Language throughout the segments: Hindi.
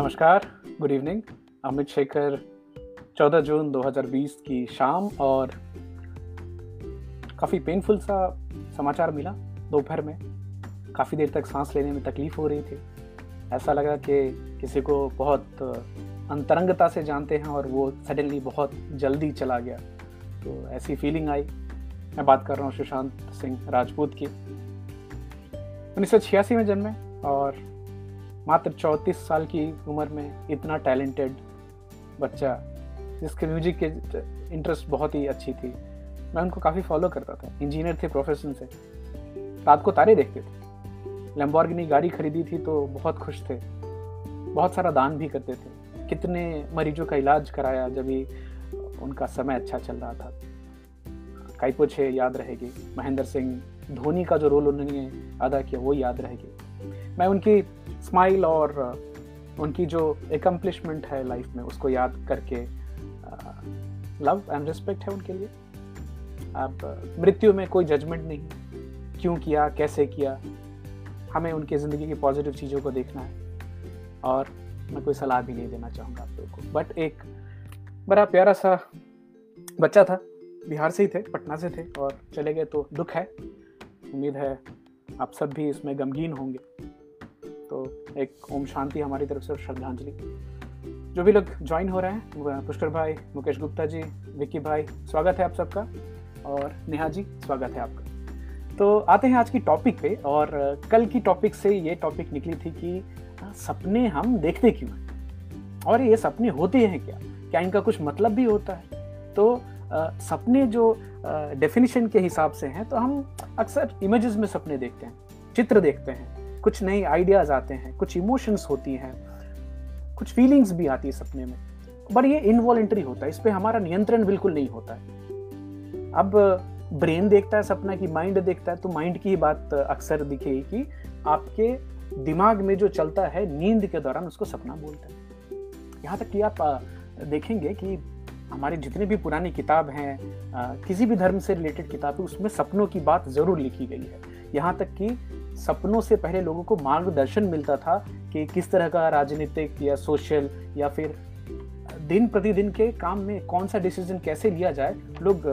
नमस्कार गुड इवनिंग अमित शेखर 14 जून 2020 की शाम और काफ़ी पेनफुल सा समाचार मिला दोपहर में। काफ़ी देर तक सांस लेने में तकलीफ़ हो रही थी। ऐसा लगा कि किसी को बहुत अंतरंगता से जानते हैं और वो सडनली बहुत जल्दी चला गया। तो ऐसी फीलिंग आई। मैं बात कर रहा हूँ सुशांत सिंह राजपूत की। उन्नीस सौ छियासी में जन्मे और मात्र चौंतीस साल की उम्र में इतना टैलेंटेड बच्चा, जिसके म्यूज़िक के इंटरेस्ट बहुत ही अच्छी थी। मैं उनको काफ़ी फॉलो करता था। इंजीनियर थे प्रोफेशन से। रात को तारे देखते थे। लैम्बॉर्गिनी गाड़ी खरीदी थी तो बहुत खुश थे। बहुत सारा दान भी करते थे। कितने मरीजों का इलाज कराया जब भी उनका समय अच्छा चल रहा था। काई पोछे याद रहेगी। महेंद्र सिंह, धोनी का जो रोल उन्होंने अदा किया, वो याद रहेगी। मैं उनकी स्माइल और उनकी जो एकम्पलिशमेंट है लाइफ में, उसको याद करके लव एंड रिस्पेक्ट है उनके लिए। अब मृत्यु में कोई जजमेंट नहीं। क्यों किया, कैसे किया? हमें उनकी ज़िंदगी की पॉजिटिव चीज़ों को देखना है। और मैं कोई सलाह भी नहीं देना चाहूँगा आप लोगों को। बट एक बड़ा प्यारा सा बच्चा था, बिहार से ही थे, पटना से थे, और चले गए तो दुख है। उम्मीद है आप सब भी इसमें गमगीन होंगे। तो एक ओम शांति हमारी तरफ़ से श्रद्धांजलि। जो भी लोग ज्वाइन हो रहे हैं पुष्कर भाई मुकेश गुप्ता जी विक्की भाई स्वागत है आप सबका। और नेहा जी स्वागत है आपका। तो आते हैं आज की टॉपिक पे और कल की टॉपिक से ये टॉपिक निकली थी कि सपने हम देखते क्यों हैं? और ये सपने होते हैं क्या? क्या इनका कुछ मतलब भी होता है? तो आ, सपने जो डेफिनेशन के हिसाब से हैं तो हम अक्सर इमेजेस में सपने देखते हैं चित्र देखते हैं। कुछ नए आइडियाज़ आते हैं, कुछ इमोशंस होती हैं, कुछ फीलिंग्स भी आती है सपने में। बट ये इनवॉलेंट्री होता है, इस पर हमारा नियंत्रण बिल्कुल नहीं होता है। अब ब्रेन देखता है सपना की माइंड देखता है तो माइंड की ही बात अक्सर दिखेगी कि आपके दिमाग में जो चलता है, नींद के दौरान उसको सपना बोलते हैं। यहाँ तक कि आप देखेंगे कि हमारी जितनी भी पुरानी किताब हैं किसी भी धर्म से रिलेटेड किताब है उसमें सपनों की बात ज़रूर लिखी गई है। यहाँ तक कि सपनों से पहले लोगों को मार्गदर्शन मिलता था कि किस तरह का राजनीतिक या सोशल या फिर दिन प्रतिदिन के काम में कौन सा डिसीज़न कैसे लिया जाए, लोग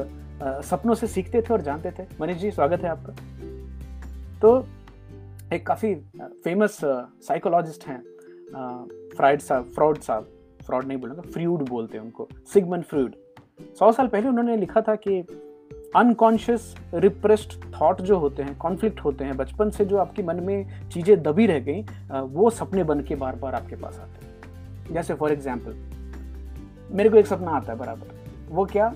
सपनों से सीखते थे और जानते थे। मनीष जी, स्वागत है आपका। तो एक काफ़ी फ़ेमस साइकोलॉजिस्ट हैं फ्राइड साहब फ्रॉड साहब। फ्रॉड नहीं बोलूँगा फ्रूड बोलते हैं उनको सिगमन फ्रूड सौ साल पहले उन्होंने लिखा था कि अनकॉन्शियस रिप्रेस्ड थॉट जो होते हैं कॉन्फ्लिक्ट होते हैं, बचपन से जो आपके मन में चीज़ें दबी रह गई वो सपने बन के बार बार आपके पास आते हैं। जैसे फॉर एग्ज़ाम्पल मेरे को एक सपना आता है बराबर। वो क्या?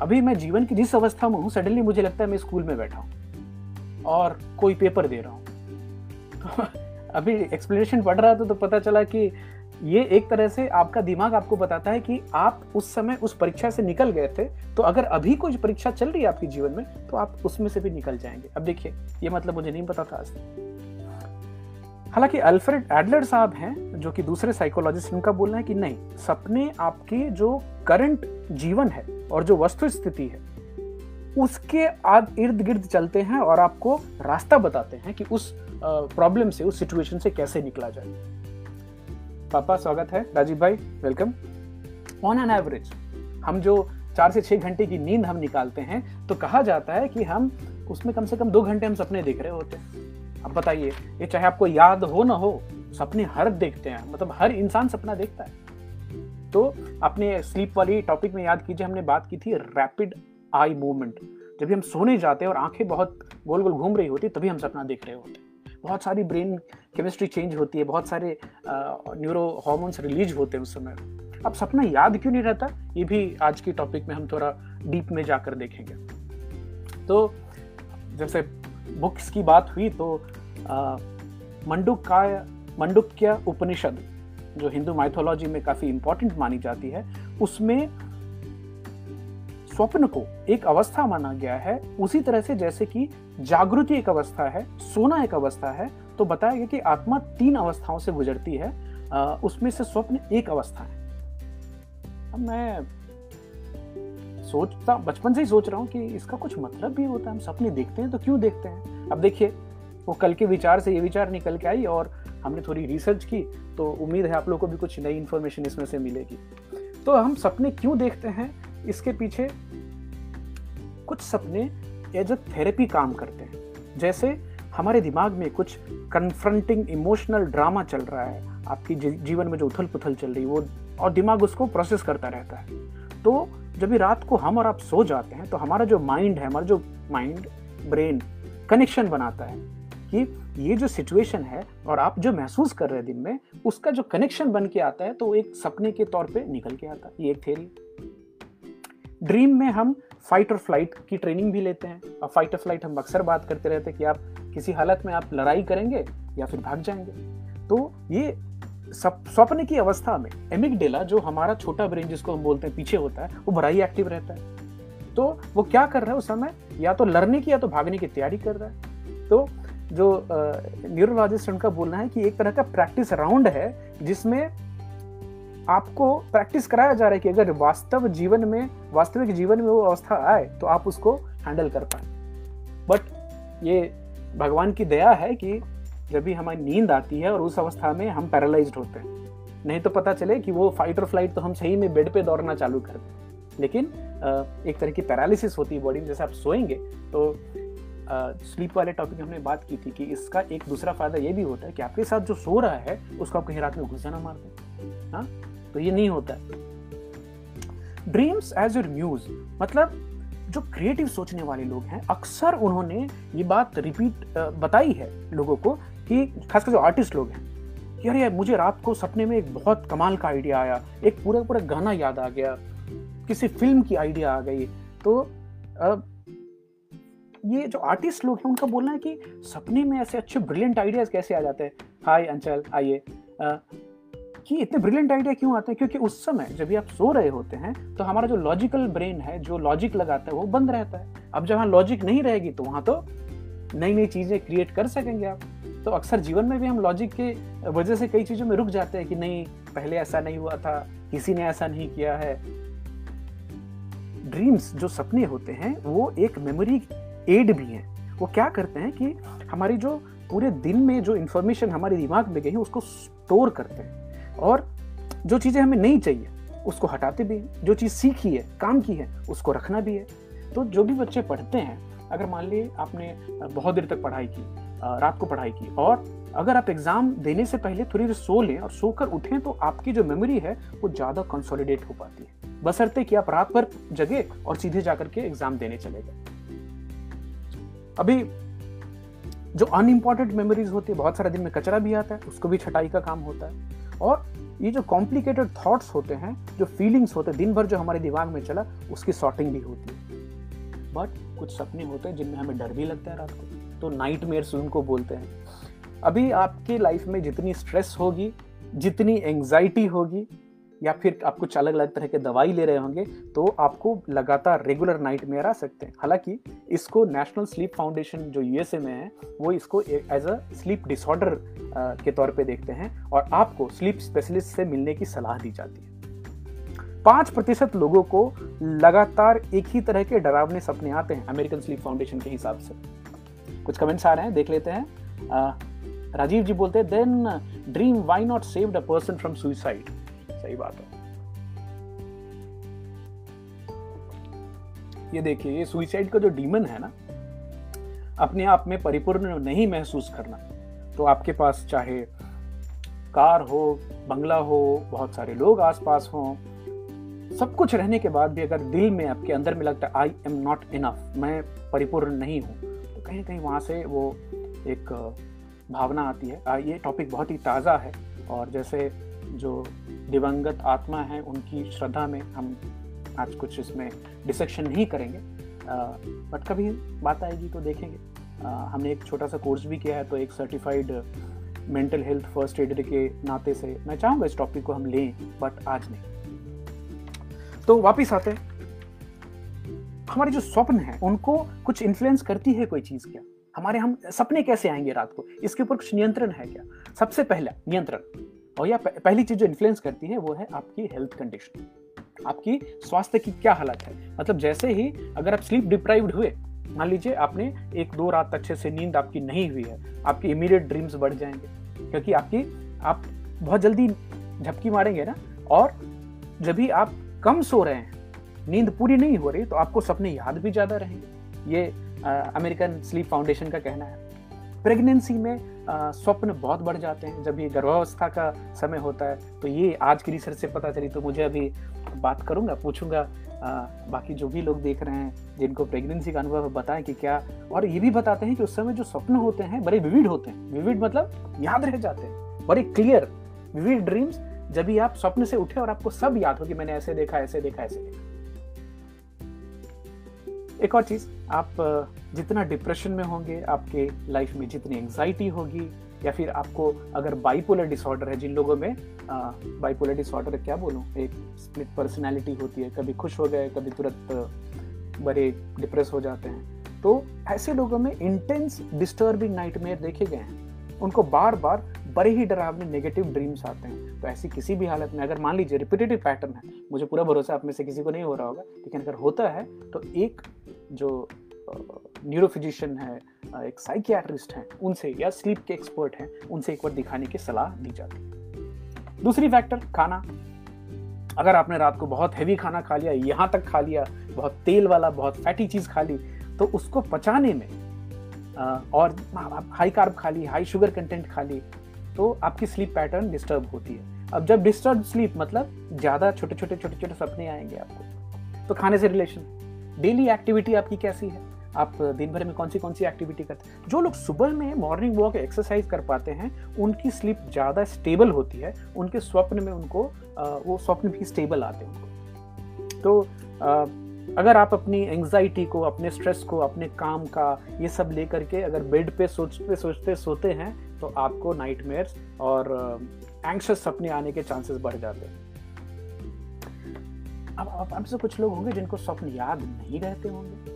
अभी मैं जीवन की जिस अवस्था में हूँ सडनली मुझे लगता है मैं स्कूल में बैठा हूँ और कोई पेपर दे रहा हूँ। अभी एक्सप्लेनेशन पढ़ रहा था तो पता चला कि ये एक तरह से आपका दिमाग आपको बताता है कि आप उस समय उस परीक्षा से निकल गए थे तो अगर अभी कोई परीक्षा चल रही है आपके जीवन में तो आप उसमें से भी निकल जाएँगे। अब देखिए, ये मतलब मुझे नहीं पता था आज। हालाँकि अल्फ्रेड एडलर साहब हैं, जो कि दूसरे साइकोलॉजिस्ट उनका बोलना है कि नहीं, सपने आपके जो करंट जीवन है और जो वस्तु स्थिति है, उसके आद इर्द गिर्द चलते हैं और आपको रास्ता बताते हैं कि उस प्रॉब्लम से, उस सिचुएशन से कैसे निकला जाए? पापा, स्वागत है। राजीव भाई वेलकम ऑन एन एवरेज हम जो चार से छह घंटे की नींद हम निकालते हैं तो कहा जाता है कि हम, उसमें कम से कम दो घंटे हम सपने देख रहे होते हैं। अब बताइए, ये चाहे आपको याद हो ना हो, सपने हर देखते हैं मतलब हर इंसान सपना देखता है। तो अपने स्लीप वाली टॉपिक में याद कीजिए, हमने बात की थी रैपिड आई मूवमेंट जब हम सोने जाते हैं और आँखें बहुत गोल गोल घूम रही होती तभी हम सपना देख रहे होते बहुत सारी ब्रेन केमिस्ट्री चेंज होती है, बहुत सारे न्यूरो हॉर्मोन्स रिलीज़ होते हैं उस समय। अब सपना याद क्यों नहीं रहता? ये भी आज की टॉपिक में हम थोड़ा डीप में जाकर देखेंगे। तो जैसे बुक्स की बात हुई तो मंडुक का मंडुक्य उपनिषद, जो हिंदू माइथोलॉजी में काफ़ी इंपॉर्टेंट मानी जाती है, उसमें स्वप्न को एक अवस्था माना गया है। उसी तरह से जैसे कि जागृति एक अवस्था है, सोना एक अवस्था है तो बताया गया कि आत्मा तीन अवस्थाओं से गुजरती है। उसमें से स्वप्न एक अवस्था है। अब मैं सोचता, बचपन से ही सोच रहा हूँ कि इसका कुछ मतलब भी होता है। हम सपने देखते हैं तो क्यों देखते हैं? अब देखिए, वो कल के विचार से ये विचार निकल के आई और हमने थोड़ी रिसर्च की तो उम्मीद है आप लोगों को भी कुछ नई इन्फॉर्मेशन इसमें से मिलेगी। तो हम सपने क्यों देखते हैं? इसके पीछे कुछ सपने एज अ थेरेपी काम करते हैं। जैसे हमारे दिमाग में कुछ कन्फ्रंटिंग इमोशनल ड्रामा चल रहा है। आपकी जीवन में जो उथल पुथल चल रही है, वो और दिमाग उसको प्रोसेस करता रहता है। तो जब भी रात को हम और आप सो जाते हैं तो हमारा जो माइंड है, हमारा जो माइंड ब्रेन कनेक्शन बनाता है कि ये जो सिचुएशन है और आप जो महसूस कर रहे हैं दिन में, उसका जो कनेक्शन बन के आता है तो एक सपने के तौर पे निकल के आता है। ये एक थेरी ड्रीम में हम फाइट और फ़्लाइट की ट्रेनिंग भी लेते हैं। और फाइट और फ़्लाइट हम अक्सर बात करते रहते हैं कि आप किसी हालत में आप लड़ाई करेंगे या फिर भाग जाएँगे। तो ये स्वप्न की अवस्था में एमिक जो हमारा छोटा ब्रेन जिसको हम बोलते हैं, पीछे होता है, वो बड़ा ही एक्टिव रहता है। तो वो क्या कर रहा है उस समय? या तो लड़ने की या तो भागने की तैयारी कर रहा है। तो जो न्यूरोलॉजिस्ट उनका बोलना है कि एक तरह का प्रैक्टिस राउंड है जिसमें आपको प्रैक्टिस कराया जा रहा है कि अगर वास्तव जीवन में, वास्तविक जीवन में वो अवस्था आए तो आप उसको हैंडल कर पाए। बट ये भगवान की दया है कि जब भी हमारी नींद आती है और उस अवस्था में हम पैरालाइज होते हैं, नहीं तो पता चले कि वो फाइट और फ़्लाइट तो हम सही में बेड पे दौड़ना चालू कर दें। लेकिन एक तरह की पैरालिसिस होती है बॉडी में, जैसे आप सोएँगे तो स्लीप वाले टॉपिक में हमने बात की थी कि इसका एक दूसरा फ़ायदा ये भी होता है कि आपके साथ जो सो रहा है, उसको आप कहीं रात में घुस जाना मार दें। हाँ? तो ये नहीं होता ड्रीम्स एज योर म्यूज मतलब जो क्रिएटिव सोचने वाले लोग हैं अक्सर उन्होंने ये बात रिपीट बताई है लोगों को कि खासकर जो आर्टिस्ट लोग हैं कि अरे मुझे रात को सपने में एक बहुत कमाल का आइडिया आया एक पूरा पूरा गाना याद आ गया किसी फ़िल्म की आइडिया आ गई। तो आ, ये जो आर्टिस्ट लोग हैं उनका बोलना है कि सपने में ऐसे अच्छे ब्रिलियंट आइडियाज़ कैसे आ जाते हैं? हाय अंचल आइए। कि इतने ब्रिलियंट आइडिया क्यों आते हैं? क्योंकि उस समय जब भी आप सो रहे होते हैं तो हमारा जो लॉजिकल ब्रेन है, जो लॉजिक लगाता है, वो बंद रहता है। अब जब वहाँ लॉजिक नहीं रहेगी तो वहाँ तो नई नई चीज़ें क्रिएट कर सकेंगे आप। तो अक्सर जीवन में भी हम लॉजिक के वजह से कई चीज़ों में रुक जाते हैं कि नहीं, पहले ऐसा नहीं हुआ था, किसी ने ऐसा नहीं किया है। ड्रीम्स जो सपने होते हैं, वो एक मेमोरी एड भी हैं। वो क्या करते हैं कि हमारी जो पूरे दिन में जो इंफॉर्मेशन हमारे दिमाग में गई है, उसको स्टोर करते हैं। और जो चीज़ें हमें नहीं चाहिए, उसको हटाते भी हैं। जो चीज़ सीखी है, काम की है, उसको रखना भी है। तो जो भी बच्चे पढ़ते हैं, अगर मान लीजिए आपने बहुत देर तक पढ़ाई की रात को पढ़ाई की और अगर आप एग्ज़ाम देने से पहले थोड़ी देर सो लें और सोकर उठें तो आपकी जो मेमोरी है, वो ज़्यादा कंसोलिडेट हो पाती है। बसरते कि आप रात भर जगे और सीधे जाकर के एग्ज़ाम देने चले गए अभी जो अनइम्पॉर्टेंट मेमोरीज होती है, बहुत सारे दिन में कचरा भी आता है, उसको भी छटाई का काम होता है। और ये जो कॉम्प्लिकेटेड थॉट्स होते हैं, जो फीलिंग्स होते हैं दिन भर जो हमारे दिमाग में चला, उसकी सॉर्टिंग भी होती है। बट कुछ सपने होते हैं जिनमें हमें डर भी लगता है रात को। तो नाइट मेयर्स उनको बोलते हैं। अभी आपकी लाइफ में जितनी स्ट्रेस होगी, जितनी एंग्जाइटी होगी या फिर आप कुछ अलग अलग तरह के दवाई ले रहे होंगे तो आपको लगातार रेगुलर नाइट मेयर आ सकते हैं। हालाँकि इसको नेशनल स्लीप फाउंडेशन जो यूएसए में है, वो इसको एज अ स्लीप डिसऑर्डर के तौर पे देखते हैं और आपको स्लीप स्पेशलिस्ट से मिलने की सलाह दी जाती है। पाँच प्रतिशत लोगों को लगातार एक ही तरह के डरावने सपने आते हैं अमेरिकन स्लीप फाउंडेशन के हिसाब से। कुछ कमेंट्स आ रहे हैं? देख लेते हैं। राजीव जी बोलते हैं then dream why not saved a person from suicide सही बात है। ये देखिए, ये सुइसाइड का जो डीमन है ना, अपने आप में परिपूर्ण नहीं महसूस करना। तो आपके पास चाहे कार हो, बंगला हो, बहुत सारे लोग आसपास हो, सब कुछ रहने के बाद भी अगर दिल में आपके अंदर में लगता है आई एम नॉट इनफ मैं परिपूर्ण नहीं हूँ तो कहीं कहीं वहाँ से वो एक भावना आती है। ये टॉपिक बहुत ही ताज़ा है और जैसे जो दिवंगत आत्मा है उनकी श्रद्धा में हम आज कुछ इसमें डिसेक्शन नहीं करेंगे। बट कभी बात आएगी तो देखेंगे। आ, हमने एक छोटा सा कोर्स भी किया है तो एक certified mental health first aider के नाते से मैं चाहूँगा इस टॉपिक को हम लें बट आज नहीं। तो वापिस आते हैं। हमारे जो स्वप्न है उनको कुछ इन्फ्लुएंस करती है कोई चीज़ क्या? हमारे हम सपने कैसे आएँगे रात को? इसके ऊपर कुछ नियंत्रण है क्या? सबसे पहला नियंत्रण। और या पहली चीज़ जो इन्फ्लुएंस करती है वो है आपकी हेल्थ कंडीशन आपकी स्वास्थ्य की क्या हालत है? मतलब जैसे ही अगर आप स्लीप डिप्राइव्ड हुए, मान लीजिए आपने एक दो रात अच्छे से नींद आपकी नहीं हुई है, आपकी इमीडिएट ड्रीम्स बढ़ जाएँगे, क्योंकि आपकी, आप बहुत जल्दी झपकी मारेंगे ना, और जब भी आप कम सो रहे हैं, नींद पूरी नहीं हो रही तो आपको सपने याद भी ज़्यादा रहेंगे। ये अमेरिकन स्लीप फाउंडेशन का कहना है। प्रेगनेंसी में स्वप्न बहुत बढ़ जाते हैं। जब ये गर्भावस्था का समय होता है तो ये आज की रिसर्च से पता चली तो मुझे अभी बात करूँगा, पूछूँगा। बाकी जो भी लोग देख रहे हैं, जिनको प्रेगनेंसी का अनुभव बताएँ कि क्या और ये भी बताते हैं कि उस समय जो स्वप्न होते हैं, बड़े विविड होते हैं। विविड मतलब याद रह जाते हैं बड़े क्लियर, विविड ड्रीम्स, जब भी आप स्वप्न से उठे और आपको सब याद हो कि मैंने ऐसे देखा ऐसे देखा ऐसे देखा। एक और चीज़, आप जितना डिप्रेशन में होंगे, आपके लाइफ में जितनी एंग्जाइटी होगी, या फिर आपको अगर बाइपोलर डिसऑर्डर है, जिन लोगों में बाइपोलर डिसऑर्डर क्या बोलूँ, एक स्प्लिट पर्सनालिटी होती है, कभी खुश हो गए, कभी तुरंत बड़े डिप्रेस हो जाते हैं। तो ऐसे लोगों में इंटेंस डिस्टर्बिंग नाइटमेयर देखे गए हैं। उनको बार बार बड़े ही डरावने नेगेटिव ड्रीम्स आते हैं। तो ऐसी किसी भी हालत में, अगर मान लीजिए रिपीटेटिव पैटर्न है, मुझे पूरा भरोसा आप में से किसी को नहीं हो रहा होगा, लेकिन अगर होता है तो एक जो न्यूरोफिजिशियन है एक साइकियाट्रिस्ट हैं, उनसे या स्लीप के एक्सपर्ट हैं, उनसे एक बार दिखाने की सलाह दी जाती है। दूसरी फैक्टर खाना। अगर आपने रात को बहुत हैवी खाना खा लिया, यहाँ तक खा लिया, बहुत तेल वाला, बहुत फैटी चीज़ खा ली तो उसको पचाने में और हाई कार्ब खा ली हाई शुगर कंटेंट खा ली तो आपकी स्लीप पैटर्न डिस्टर्ब होती है। अब जब डिस्टर्ब स्लीप मतलब ज़्यादा छोटे छोटे छोटे छोटे सपने आएँगे आपको तो खाने से रिलेशन डेली एक्टिविटी आपकी कैसी है? आप दिन भर में कौन सी कौन सी एक्टिविटी करते हैं? जो लोग सुबह में मॉर्निंग वॉक एक्सरसाइज कर पाते हैं, उनकी स्लीप ज़्यादा स्टेबल होती है, उनके स्वप्न में उनको वो स्वप्न भी स्टेबल आते हैं उनको। तो अगर आप अपनी एंग्जाइटी को, अपने स्ट्रेस को, अपने काम का, ये सब लेकर के अगर बेड पे सोचते सोचते सोते हैं तो आपको नाइटमेयर्स और एंक्शस सपने आने के चांसेस बढ़ जाते हैं। अब अब हमसे कुछ लोग होंगे जिनको स्वप्न याद नहीं रहते होंगे।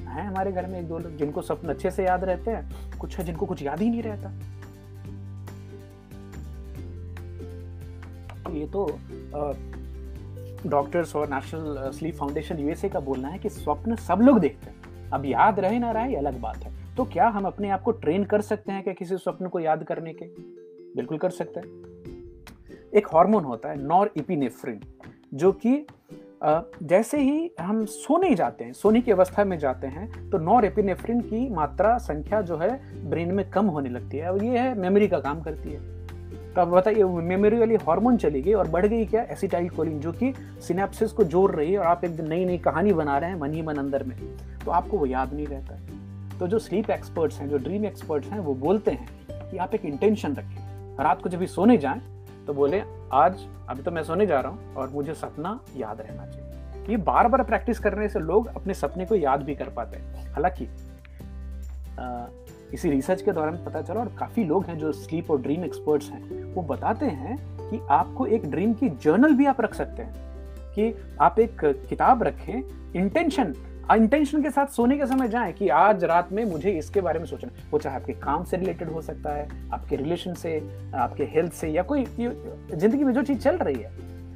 हैं हमारे घर में एक दो लोग जिनको स्वप्न अच्छे से याद रहते हैं, कुछ है जिनको कुछ याद ही नहीं रहता। ये तो डॉक्टर्स और नेशनल स्लीप फाउंडेशन यूएसए का बोलना है कि स्वप्न सब लोग देखते हैं। अब याद रहे ना रहे अलग बात है। तो क्या हम अपने आप को ट्रेन कर सकते हैं क्या किसी स्वप्न को याद करने के? बिल्कुल कर सकते हैं। एक हार्मोन होता है नॉर इपिनेफ्रिन जो कि जैसे ही हम सोने जाते हैं, सोने की अवस्था में जाते हैं तो नॉर एपिनेफ्रिन की मात्रा, संख्या जो है ब्रेन में कम होने लगती है। और ये है मेमोरी का काम करती है। तो अब बताइए मेमोरी वाली हार्मोन चली गई और बढ़ गई क्या? एसिटाइल कोलिन जो कि सिनेप्सिस को जोड़ रही है और आप एक नई नई कहानी बना रहे हैं, मन ही मन अंदर में। तो आपको वो याद नहीं रहता। है तो जो स्लीप एक्सपर्ट्स हैं, जो ड्रीम एक्सपर्ट्स हैं, वो बोलते हैं कि आप एक इंटेंशन रखें रात को जब भी सोने जाएँ तो बोले, आज, अभी तो मैं सोने जा रहा हूँ और मुझे सपना याद रहना चाहिए। ये बार बार प्रैक्टिस करने से लोग अपने सपने को याद भी कर पाते हैं। हालाँकि इसी रिसर्च के दौरान पता चला और काफ़ी लोग हैं जो स्लीप और ड्रीम एक्सपर्ट्स हैं, वो बताते हैं कि आपको एक ड्रीम की जर्नल भी आप रख सकते हैं। कि आप एक किताब रखें इंटेंशन इंटेंशन के साथ सोने के समय जाएँ कि आज रात में मुझे इसके बारे में सोचना वो चाहे आपके काम से रिलेटेड हो सकता है, आपके रिलेशन से, आपके हेल्थ से या कोई ज़िंदगी में जो चीज़ चल रही है,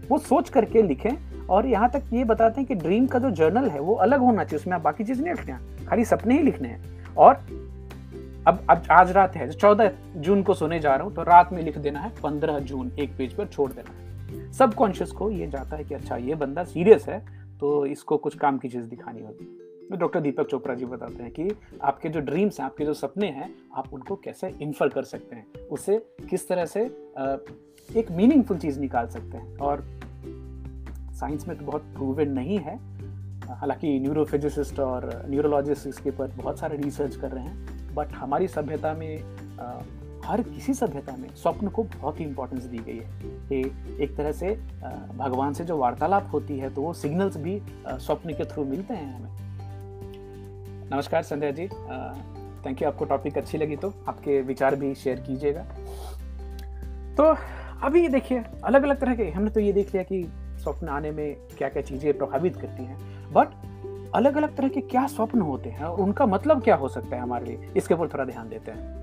वो सोच करके लिखें और यहाँ तक ये बताते हैं कि ड्रीम का जो जर्नल है, वो अलग होना चाहिए, उसमें आप बाकी चीज़ नहीं लिखने खाली सपने ही लिखने हैं। और अब अब आज रात है, चौदह जून को सोने जा रहा हूँ तो रात में लिख देना है, पंद्रह जून एक पेज पर छोड़ देना है। सबकॉन्शियस को ये जाता है कि अच्छा ये बंदा सीरियस है तो इसको कुछ काम की चीज़ दिखानी होगी तो डॉक्टर दीपक चोपड़ा जी बताते हैं कि आपके जो ड्रीम्स हैं, आपके जो सपने हैं, आप उनको कैसे इन्फर कर सकते हैं? उससे किस तरह से एक मीनिंगफुल चीज़ निकाल सकते हैं? और साइंस में तो बहुत प्रूवन नहीं है। हालाँकि न्यूरोफिजिसिस्ट और न्यूरोलॉजिस्ट इसके ऊपर बहुत सारे रिसर्च कर रहे हैं। बट हमारी सभ्यता में हर किसी सभ्यता में स्वप्न को बहुत ही इंपॉर्टेंस दी गई है। कि एक तरह से भगवान से जो वार्तालाप होती है तो वो सिग्नल्स भी स्वप्न के थ्रू मिलते हैं हमें। नमस्कार संध्या जी थैंक यू आपको टॉपिक अच्छी लगी तो आपके विचार भी शेयर कीजिएगा। तो अभी देखिए अलग अलग तरह के, हमने तो ये देख लिया कि स्वप्न आने में क्या क्या चीज़ें प्रभावित करती हैं बट अलग अलग तरह के क्या स्वप्न होते हैं और उनका मतलब क्या हो सकता है हमारे लिए? इसके ऊपर थोड़ा ध्यान देते हैं।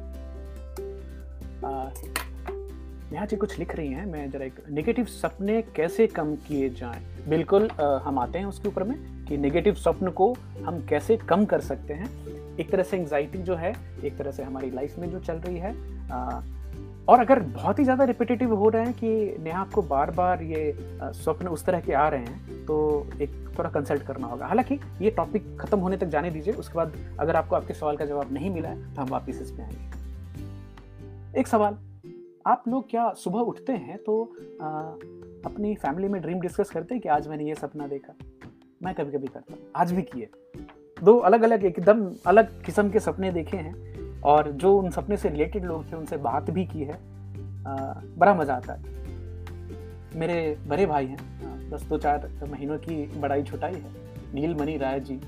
नेहा जी कुछ लिख रही हैं, मैं जरा एक नेगेटिव सपने कैसे कम किए जाएँ? बिल्कुल हम आते हैं उसके ऊपर में कि नेगेटिव स्वप्न को हम कैसे कम कर सकते हैं। एक तरह से एंग्जाइटी जो है, एक तरह से हमारी लाइफ में जो चल रही है और अगर बहुत ही ज़्यादा रिपीटेटिव हो रहे हैं कि नेहा आपको बार बार ये स्वप्न उस तरह के आ रहे हैं तो एक थोड़ा कंसल्ट करना होगा। हालाँकि ये टॉपिक खत्म होने तक जाने दीजिए, उसके बाद अगर आपको आपके सवाल का जवाब नहीं मिला है तो हम वापस इसमें आएँगे। एक सवाल। आप लोग क्या सुबह उठते हैं तो आ, अपनी फैमिली में ड्रीम डिस्कस करते हैं कि आज मैंने ये सपना देखा? मैं कभी कभी करता हूँ। आज भी किए। दो अलग अलग एकदम अलग किस्म के सपने देखे हैं और जो उन सपने से रिलेटेड लोग थे उनसे बात भी की है। आ, बड़ा मज़ा आता है। मेरे बड़े भाई हैं। दस दो चार महीनों की बड़ाई छुटाई है। नील मणि राय जी।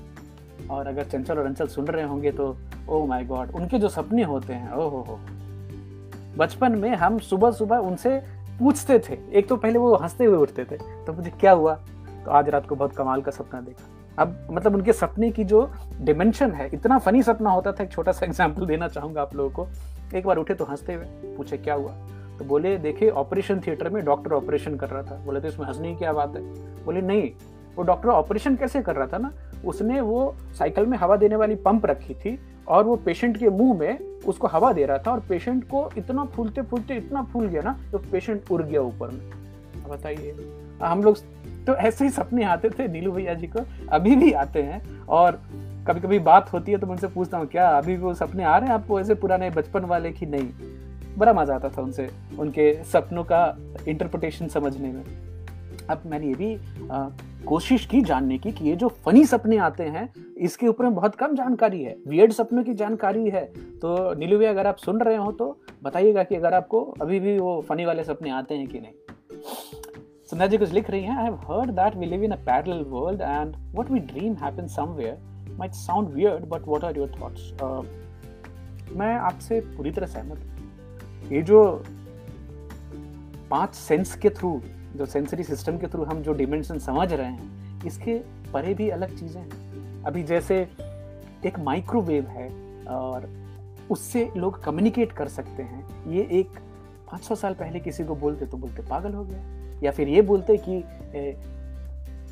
और अगर चंचल और अंचल सुन रहे होंगे तो ओ माय गॉड उनके जो सपने होते हैं ओ हो हो। बचपन में हम सुबह सुबह उनसे पूछते थे। एक तो पहले वो हँसते हुए उठते थे तो मुझे क्या हुआ? तो आज रात को बहुत कमाल का सपना देखा। अब मतलब उनके सपने की जो डिमेंशन है, इतना फनी सपना होता था, एक छोटा सा एग्ज़ाम्पल देना चाहूँगा आप लोगों को। एक बार उठे तो हँसते हुए पूछे, क्या हुआ? तो बोले देखे ऑपरेशन थिएटर में डॉक्टर ऑपरेशन कर रहा था। बोले तो इसमें हंसने की क्या बात है? बोले, नहीं, वो डॉक्टर ऑपरेशन कैसे कर रहा था ना? उसने वो साइकिल में हवा देने वाली पंप रखी थी और वो पेशेंट के मुँह में उसको हवा दे रहा था और पेशेंट को इतना फूलते फूलते इतना फूल गया ना तो पेशेंट उड़ गया ऊपर में। बताइए। हम लोग तो ऐसे ही सपने आते थे नीलू भैया जी को, अभी भी आते हैं और कभी कभी बात होती है तो मैं उनसे पूछता हूँ, क्या अभी वो सपने आ रहे हैं आपको ऐसे पुराने बचपन वाले की नहीं? बड़ा मज़ा आता था उनसे, उनके सपनों का इंटरप्रिटेशन समझने में। अब मैंने ये भी कोशिश की जानने की कि ये जो फनी सपने आते हैं, इसके ऊपर में बहुत कम जानकारी है। वियर्ड सपनों की जानकारी है। तो नीलू भैया, अगर आप सुन रहे हो तो बताइएगा कि अगर आपको अभी भी वो फनी वाले सपने आते हैं कि नहीं। संध्या जी कुछ लिख रही हैं। I have heard that we live in a parallel world and what we dream happen somewhere might sound weird but what are your thoughts मैं आपसे पूरी तरह सहमत हूँ। ये जो पाँच सेंस के थ्रू जो सेंसरी सिस्टम के थ्रू हम जो डिमेंशन समझ रहे हैं, इसके परे भी अलग चीज़ें हैं। अभी जैसे एक माइक्रोवेव है और उससे लोग कम्युनिकेट कर सकते हैं। ये एक 500 साल पहले किसी को बोलते तो बोलते पागल हो गया। या फिर ये बोलते कि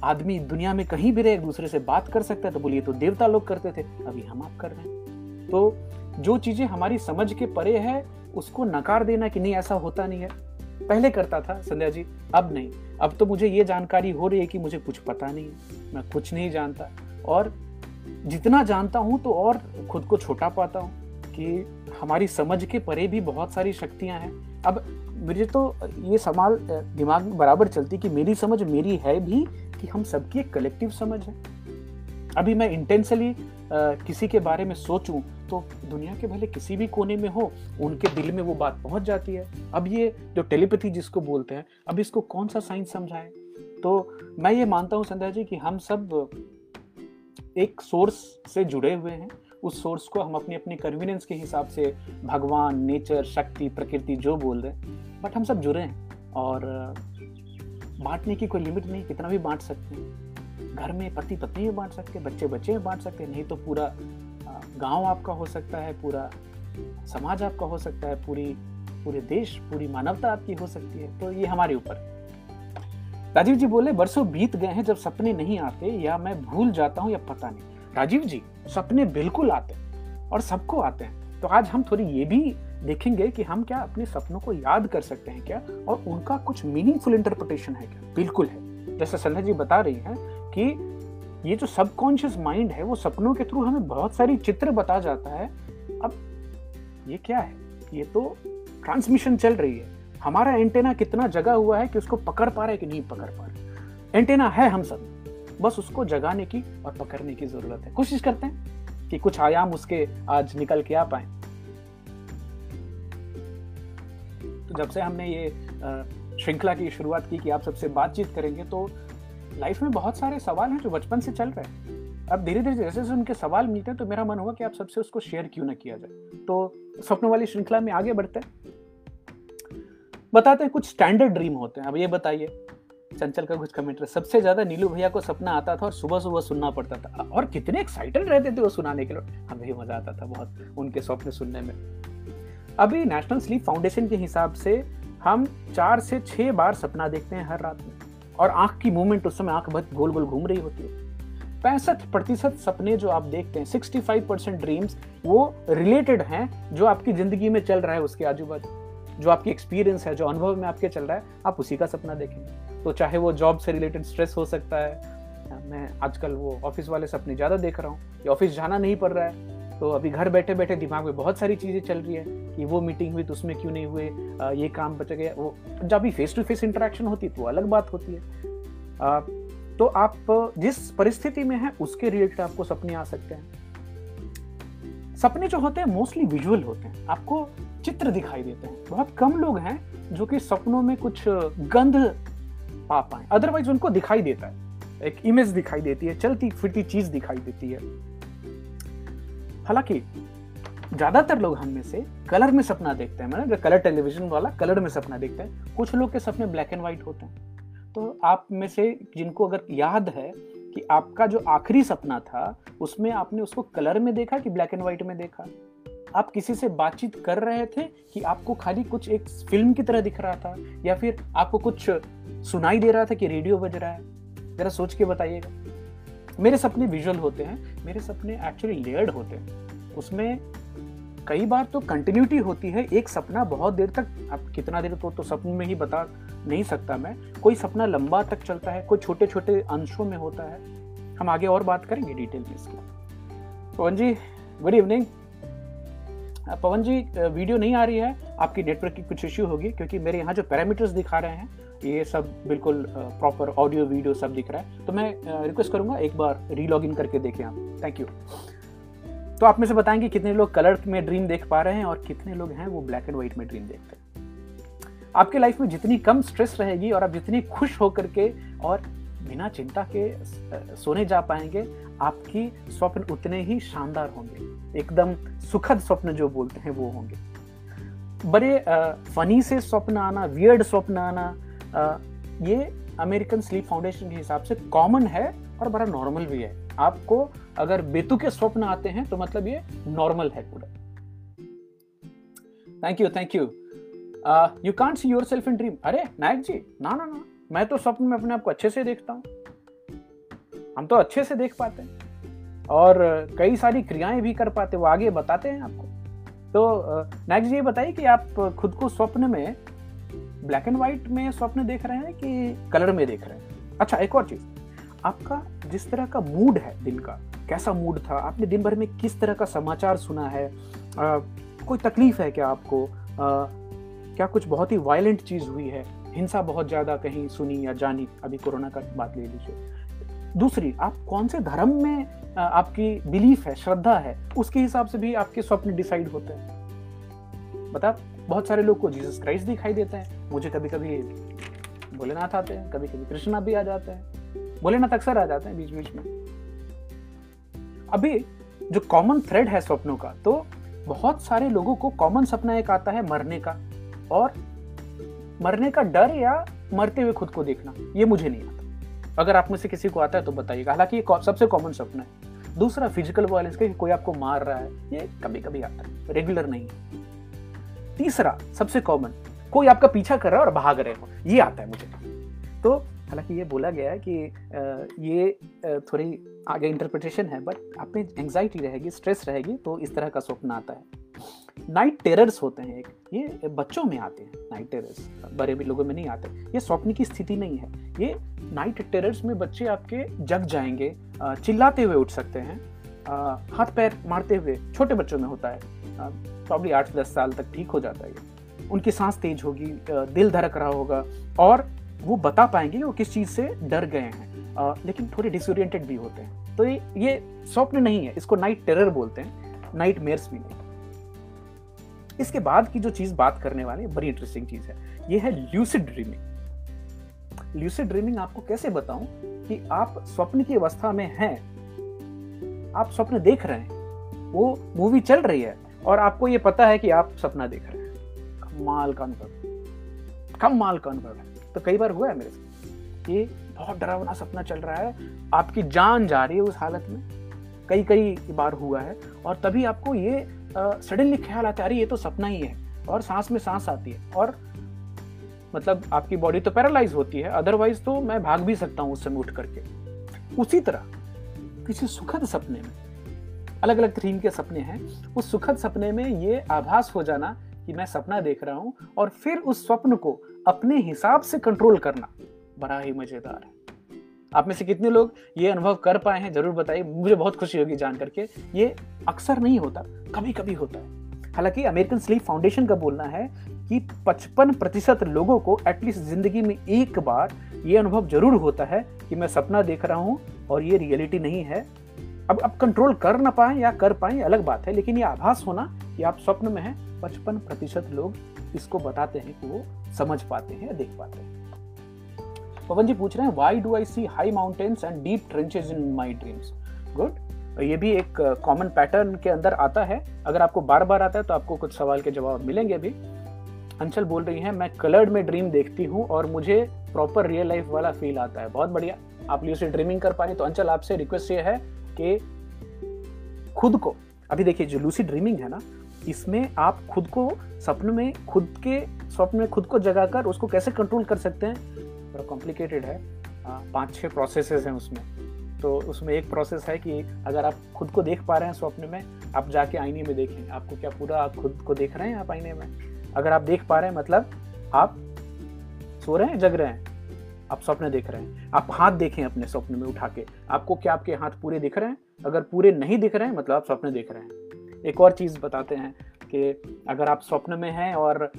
आदमी दुनिया में कहीं भी रहे, एक दूसरे से बात कर सकता है। तो बोलिए तो देवता लोग करते थे, अभी हम आप कर रहे हैं। तो जो चीज़ें हमारी समझ के परे है, उसको नकार देना कि नहीं, ऐसा होता नहीं है। पहले करता था, संध्या जी, अब नहीं। अब तो मुझे ये जानकारी हो रही है कि मुझे कुछ पता नहीं है। मैं कुछ नहीं जानता। और जितना जानता हूँ तो और खुद को छोटा पाता हूँ कि हमारी समझ के परे भी बहुत सारी शक्तियाँ हैं। अब मुझे तो ये सवाल दिमाग में बराबर चलती कि मेरी समझ मेरी है भी कि हम सबकी एक कलेक्टिव समझ है। अभी मैं इंटेंसली किसी के बारे में सोचूं तो दुनिया के भले किसी भी कोने में हो, उनके दिल में वो बात पहुँच जाती है। अब ये जो टेलीपैथी जिसको बोलते हैं, अब इसको कौन सा साइंस समझाए? तो मैं ये मानता हूँ संध्या जी कि हम सब एक सोर्स से जुड़े हुए हैं। उस सोर्स को हम अपनी अपनी कन्वीनियंस के हिसाब से भगवान नेचर शक्ति, प्रकृति जो बोल रहे हैं बट हम सब जुड़े हैं और बांटने की कोई लिमिट नहीं, कितना भी बांट सकते हैं। घर में पति पत्नी भी बांट सकते हैं बच्चे बच्चे भी बांट सकते हैं, नहीं तो पूरा गाँव आपका हो सकता है, पूरा समाज आपका हो सकता है, पूरी, पूरे देश, पूरी मानवता आपकी हो सकती है तो ये हमारे ऊपर राजीव जी बोले, बरसों बीत गए हैं, जब सपने नहीं आते, या मैं भूल जाता हूँ या पता नहीं। राजीव जी, सपने बिल्कुल आते हैं और सबको आते हैं। तो आज हम थोड़ी ये भी देखेंगे कि हम क्या अपने सपनों को याद कर सकते हैं क्या, और उनका कुछ मीनिंगफुल इंटरप्रिटेशन है क्या? बिल्कुल है। जैसे संध्या जी बता रही हैं कि ये जो सबकॉन्शियस माइंड है, वो सपनों के थ्रू हमें बहुत सारी चित्र बता जाता है। अब ये क्या है? ये तो ट्रांसमिशन चल रही है। हमारा एंटेना कितना जगा हुआ है कि उसको पकड़ पा रहा है कि नहीं पकड़ पा रहे एंटेना है हम सब। बस उसको जगाने की और पकड़ने की ज़रूरत है। कोशिश करते हैं कि कुछ आयाम उसके आज निकल के आ पाए। तो जब से हमने ये श्रृंखला की शुरुआत की कि आप सबसे बातचीत करेंगे तो लाइफ में बहुत सारे सवाल हैं जो बचपन से चल रहे हैं। अब धीरे धीरे, जैसे जैसे उनके सवाल मिलते हैं तो मेरा मन हुआ कि आप सबसे उसको शेयर क्यों ना किया जाए। तो स्वप्न वाली श्रृंखला में आगे बढ़ते हैं। बताते हैं, कुछ स्टैंडर्ड ड्रीम होते हैं। अब ये बताइए, चंचल का कुछ कमेंट सबसे ज़्यादा नीलू भैया को सपना आता था और सुबह सुबह सुनना पड़ता था। और कितने एक्साइटेड रहते थे वो सुनाने के लिए। हमें भी मज़ा आता था बहुत उनके स्वप्न सुनने में। अभी नेशनल स्लीप फाउंडेशन के हिसाब से हम चार से छह बार सपना देखते हैं हर रात में। और आँख की मूवमेंट उस समय आँख बहुत गोल गोल घूम रही होती है। पैंसठ प्रतिशत सपने जो आप देखते हैं, सिक्सटी फाइव परसेंट ड्रीम्स वो रिलेटेड हैं जो आपकी ज़िंदगी में चल रहा है उसके आजू बाजू जो आपकी एक्सपीरियंस है, जो अनुभव में आपके चल रहा है, आप उसी का सपना देखेंगे। तो चाहे वो जॉब से रिलेटेड स्ट्रेस हो सकता है, मैं आजकल वो ऑफ़िस वाले सपने ज़्यादा देख रहा हूँ ऑफ़िस जाना नहीं पड़ रहा है तो अभी घर बैठे बैठे दिमाग में बहुत सारी चीज़ें चल रही है कि वो मीटिंग हुई तो उसमें क्यों नहीं हुए ये काम बच गया। वो जब भी फेस टू फेस इंटरेक्शन होती तो अलग बात होती है। तो आप जिस परिस्थिति में है, उसके रिलेटेड आपको सपने आ सकते हैं। सपने जो होते हैं मोस्टली विजुअल होते हैं। आपको चित्र दिखाई देते हैं। बहुत कम लोग हैं जो कि सपनों में कुछ गंध पा पाए। अदरवाइज़ उनको दिखाई देता है। एक इमेज दिखाई देती है चलती फिरती चीज़ दिखाई देती है। हालाँकि, ज़्यादातर लोग हम में से कलर में सपना देखते हैं मतलब कलर टेलीविज़न वाला कलर में सपना देखते हैं, कुछ लोग के सपने ब्लैक एंड व्हाइट होते हैं। तो आप में से जिनको अगर याद है कि आपका जो आखिरी सपना था, उसमें आपने उसको कलर में देखा कि ब्लैक एंड व्हाइट में देखा? आप किसी से बातचीत कर रहे थे कि आपको खाली कुछ एक फ़िल्म की तरह दिख रहा था, या फिर आपको कुछ सुनाई दे रहा था कि रेडियो बज रहा है? जरा सोच के बताइएगा। मेरे सपने विजुअल होते हैं मेरे सपने एक्चुअली लेयर्ड होते हैं। उसमें कई बार तो कंटिन्यूटी होती है एक सपना बहुत देर तक आप कितना देर तो, तो सपने में ही बता नहीं सकता मैं। कोई सपना लंबा तक चलता है कोई छोटे छोटे अंशों में होता है। हम आगे और बात करेंगे डिटेल में इसकी। Pawan ji good evening Pawan ji video नहीं आ रही है, आपकी नेटवर्क की कुछ इश्यू होगी, क्योंकि मेरे यहाँ जो पैरामीटर्स दिखा रहे हैं, ये सब बिल्कुल प्रॉपर ऑडियो वीडियो सब दिख रहा है। तो मैं रिक्वेस्ट करूँगा एक बार री इन करके देखें आप। थैंक यू तो आप में से बताएँगे कितने लोग कलर में ड्रीम देख पा रहे हैं और कितने लोग हैं वो ब्लैक एंड व्हाइट में ड्रीम देखते हैं। आपके लाइफ में जितनी कम स्ट्रेस रहेगी और आप जितनी खुश होकर के और बिना चिंता के सोने जा पाएँगे, आपकी स्वप्न उतने ही शानदार होंगे। एकदम सुखद स्वप्न जो बोलते हैं वो होंगे। बड़े फनी से स्वप्न आना वियर्ड स्वप्न आना ये अमेरिकन स्लीप फाउंडेशन के हिसाब से कॉमन है और बड़ा नॉर्मल भी है। आपको अगर बेतु के स्वप्न आते हैं तो मतलब ये नॉर्मल है पूरा। Thank you thank you you can't see yourself in dream अरे, नायक जी, ना ना ना। मैं तो स्वप्न में अपने आप को अच्छे से देखता हूँ। हम तो अच्छे से देख पाते हैं। और कई सारी क्रियाएँ भी कर पाते वो आगे बताते हैं आपको। तो नायक जी ये बताइए कि आप खुद को स्वप्न में ब्लैक एंड व्हाइट में स्वप्न देख रहे हैं कि कलर में देख रहे हैं? अच्छा एक और चीज़। आपका जिस तरह का मूड है दिन का कैसा मूड था? आपने दिन भर में किस तरह का समाचार सुना है? आ, कोई तकलीफ़ है क्या आपको? आ, क्या कुछ बहुत ही वायलेंट चीज़ हुई है? हिंसा बहुत ज़्यादा कहीं सुनी या जानी? अभी कोरोना का बात ले लीजिए। दूसरी, आप कौन से धर्म में आपकी बिलीफ है, श्रद्धा है, उसके हिसाब से भी आपके स्वप्न डिसाइड होते हैं। बता, बहुत सारे लोग को जीसस क्राइस्ट दिखाई देते हैं। मुझे कभी कभी भोलेनाथ आते हैं कभी कभी कृष्णा भी आ जाते हैं। भोलेनाथ अक्सर आ जाते हैं बीच बीच में। अभी जो कॉमन थ्रेड है स्वप्नों का तो बहुत सारे लोगों को कॉमन सपना एक आता है मरने का। और मरने का डर या मरते हुए खुद को देखना, ये मुझे नहीं आता। अगर आप में से किसी को आता है तो बताइएगा। हालाँकि ये सबसे कॉमन सपना है। दूसरा फ़िज़िकल वायलेंस का कोई आपको मार रहा है, ये कभी कभी आता है। रेगुलर नहीं है। तीसरा, सबसे कॉमन कोई आपका पीछा कर रहा है और भाग रहे हो, ये आता है मुझे। तो हालाँकि ये बोला गया है कि ये थोड़ी आगे इंटरप्रिटेशन है बट आप में एंग्जाइटी रहेगी स्ट्रेस रहेगी तो इस तरह का स्वप्न आता है। नाइट टेरर्स होते हैं एक। ये बच्चों में आते हैं, नाइट टेरर्स। बड़े भी लोगों में नहीं आते। ये स्वप्न की स्थिति नहीं है। ये नाइट टेरर्स में बच्चे आपके जग जाएँगे चिल्लाते हुए उठ सकते हैं हाथ पैर मारते हुए। छोटे बच्चों में होता है। प्रॉब्ली आठ दस साल तक ठीक हो जाता है उनकी सांस तेज होगी दिल धड़क रहा होगा और वो बता पाएँगे कि वो किस चीज़ से डर गए हैं। लेकिन थोड़े डिसोरिएंटेड भी होते हैं। तो ये ये स्वप्न नहीं है। इसको नाइट टेरर बोलते हैं। नाइट मेयर्स भी नहीं। इसके बाद की जो चीज़ बात करने वाले, बड़ी इंटरेस्टिंग चीज़ है, ये है ल्यूसिड ड्रीमिंग ल्यूसिड ड्रीमिंग आपको कैसे बताऊँ कि आप स्वप्न की अवस्था में हैं, आप स्वप्न देख रहे हैं, वो मूवी चल रही है, और आपको ये पता है कि आप सपना देख रहे हैं। कमाल का अनुभव कम माल का अनुभव है। तो कई बार हुआ है मेरे साथ कि बहुत डरावना सपना चल रहा है, आपकी जान जा रही है उस हालत में। कई कई बार हुआ है, और तभी आपको ये सडनली ख्याल आता है, अरे, ये तो सपना ही है। और सांस में सांस आती है। और मतलब आपकी बॉडी तो पैरालाइज होती है अदरवाइज़ तो मैं भाग भी सकता हूँ उस समय उठ करके। उसी तरह, किसी सुखद सपने में अलग अलग थीम के सपने हैं, उस सुखद सपने में ये आभास हो जाना कि मैं सपना देख रहा हूँ और फिर उस स्वप्न को अपने हिसाब से कंट्रोल करना बड़ा ही मज़ेदार है। आप में से कितने लोग ये अनुभव कर पाए हैं, ज़रूर बताइए। मुझे बहुत खुशी होगी जान करके। ये अक्सर नहीं होता कभी कभी होता है। हालाँकि अमेरिकन स्लीप फाउंडेशन का बोलना है कि 55 प्रतिशत लोगों को एटलीस्ट ज़िंदगी में एक बार ये अनुभव ज़रूर होता है कि मैं सपना देख रहा हूँ और ये रियलिटी नहीं है। अब अब कंट्रोल कर ना पाए या कर पाए अलग बात है, लेकिन ये आभास होना कि आप स्वप्न में हैं, पचपन प्रतिशत लोग इसको बताते हैं कि वो समझ पाते हैं या देख पाते हैं। पवन जी पूछ रहे हैं why do I see high mountains and deep trenches in my dreams good ये भी एक कॉमन uh, पैटर्न के अंदर आता है। अगर आपको बार बार आता है तो आपको कुछ सवाल के जवाब मिलेंगे भी अंचल बोल रही है मैं कलर्ड में ड्रीम देखती हूँ और मुझे प्रॉपर रियल लाइफ वाला फील आता है। बहुत बढ़िया। आप से ड्रीमिंग कर पा रहे तो अंचल आपसे रिक्वेस्ट ये है कि खुद को अभी देखिए जो लूसी ड्रीमिंग है ना इसमें आप खुद को सपने में खुद के स्वप्न में खुद को जगाकर उसको कैसे कंट्रोल कर सकते हैं? थोड़ा कॉम्प्लिकेटेड है। पाँच छह प्रोसेसेस हैं उसमें। तो उसमें एक प्रोसेस है कि अगर आप खुद को देख पा रहे हैं स्वप्न में, आप जाके आईने में देखें। आपको क्या पूरा आप खुद को देख रहे हैं आप आईने में? अगर आप देख पा रहे हैं मतलब आप सो रहे हैं, जग रहे हैं? आप स्वप्न देख रहे हैं। आप हाथ देखें अपने स्वप्न में उठा के। आपको क्या आपके हाथ पूरे दिख रहे हैं? अगर पूरे नहीं दिख रहे हैं मतलब आप स्वप्न देख रहे हैं। एक और चीज़ बताते हैं कि अगर आप स्वप्न में हैं और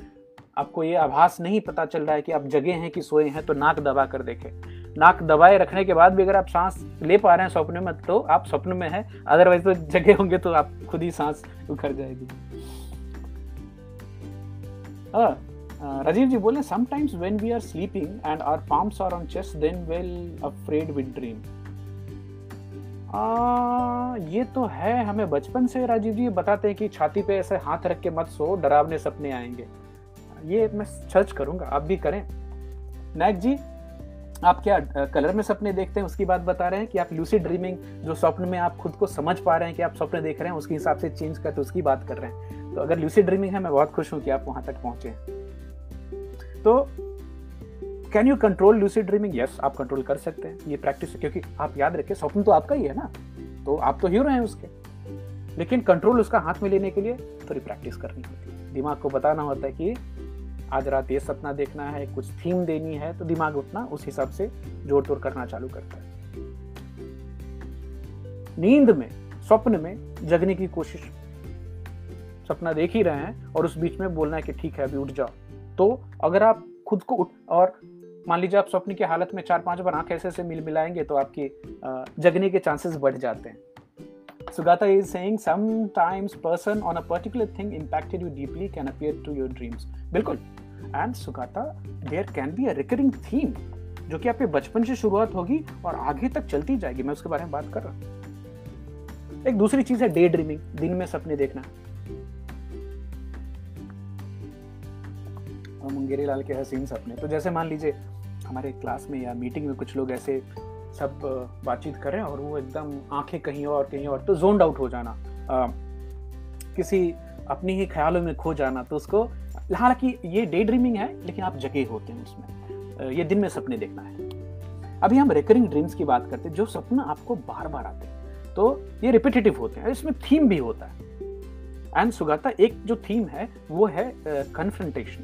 आपको ये आभास नहीं पता चल रहा है कि आप जगे हैं कि सोए हैं तो नाक दबा कर देखें। नाक दबाए रखने के बाद भी अगर आप सांस ले पा रहे हैं स्वप्न में तो आप स्वप्न में हैं अदरवाइज़ तो जगे होंगे तो आप खुद ही सांस उखड़ जाएगी। राजीव जी बोले sometimes when we are sleeping and our palms are on chest then we'll afraid with dream ये तो है, हमें बचपन से राजीव जी बताते हैं कि छाती पे ऐसे हाथ रख के मत सो, डरावने सपने आएँगे। ये मैं सर्च करूँगा, आप भी करें। नायक जी, आप क्या कलर में सपने देखते हैं? उसकी बात बता रहे हैं कि आप लूसिड ड्रीमिंग जो स्वप्न में आप खुद को समझ पा रहे हैं कि आप स्वप्न देख रहे हैं, उसके हिसाब से चेंज करते उसकी बात कर रहे हैं। तो अगर लूसिड ड्रीमिंग है, मैं बहुत खुश हूँ कि आप वहाँ तक पहुँचे तो can you control lucid dreaming yes आप कंट्रोल कर सकते हैं, ये प्रैक्टिस क्योंकि आप याद रखें स्वप्न तो आपका ही है ना। तो आप तो हीरो हैं उसके। लेकिन कंट्रोल उसका हाथ में लेने के लिए थोड़ी प्रैक्टिस करनी होती है। दिमाग को बताना होता है कि आज रात ये सपना देखना है, कुछ थीम देनी है तो दिमाग उतना उस हिसाब से जोड़ तोड़ करना चालू करता है। नींद में, स्वप्न में जगने की कोशिश। सपना देख ही रहे हैं और उस बीच में बोलना है कि ठीक है, अभी उठ जाओ। तो अगर आप खुद को उठ, और मान लीजिए आप स्वप्न की हालत में चार पाँच बार आँख ऐसे से मिल मिलाएँगे तो आपकी जगने के चांसेस बढ़ जाते हैं। Sugata is saying, sometimes person on a particular thing impacted you deeply can appear to your dreams. बिल्कुल। And Sugata there can be a recurring theme जो कि आपके बचपन से शुरुआत होगी और आगे तक चलती जाएगी। मैं उसके बारे में बात कर रहा हूँ। एक दूसरी चीज़ है डे ड्रीमिंग दिन में सपने देखना। मुंगेरी लाल के हसीन सपने। तो जैसे मान लीजिए, हमारे क्लास में या मीटिंग में कुछ लोग ऐसे सब बातचीत कर रहे हैं और वो एकदम आँखें कहीं और कहीं और तो जोन आउट हो जाना आ, किसी अपनी ही ख्यालों में खो जाना तो उसको हालाँकि ये डे ड्रीमिंग है लेकिन आप जगे होते हैं उसमें ये दिन में सपने देखना है। अभी हम रिकरिंग ड्रीम्स की बात करते हैं जो सपना आपको बार बार आते हैं तो ये रिपीटेटिव होते हैं इसमें थीम भी होता है। एंड सुगाता एक जो थीम है वो है कन्फ्रंटेशन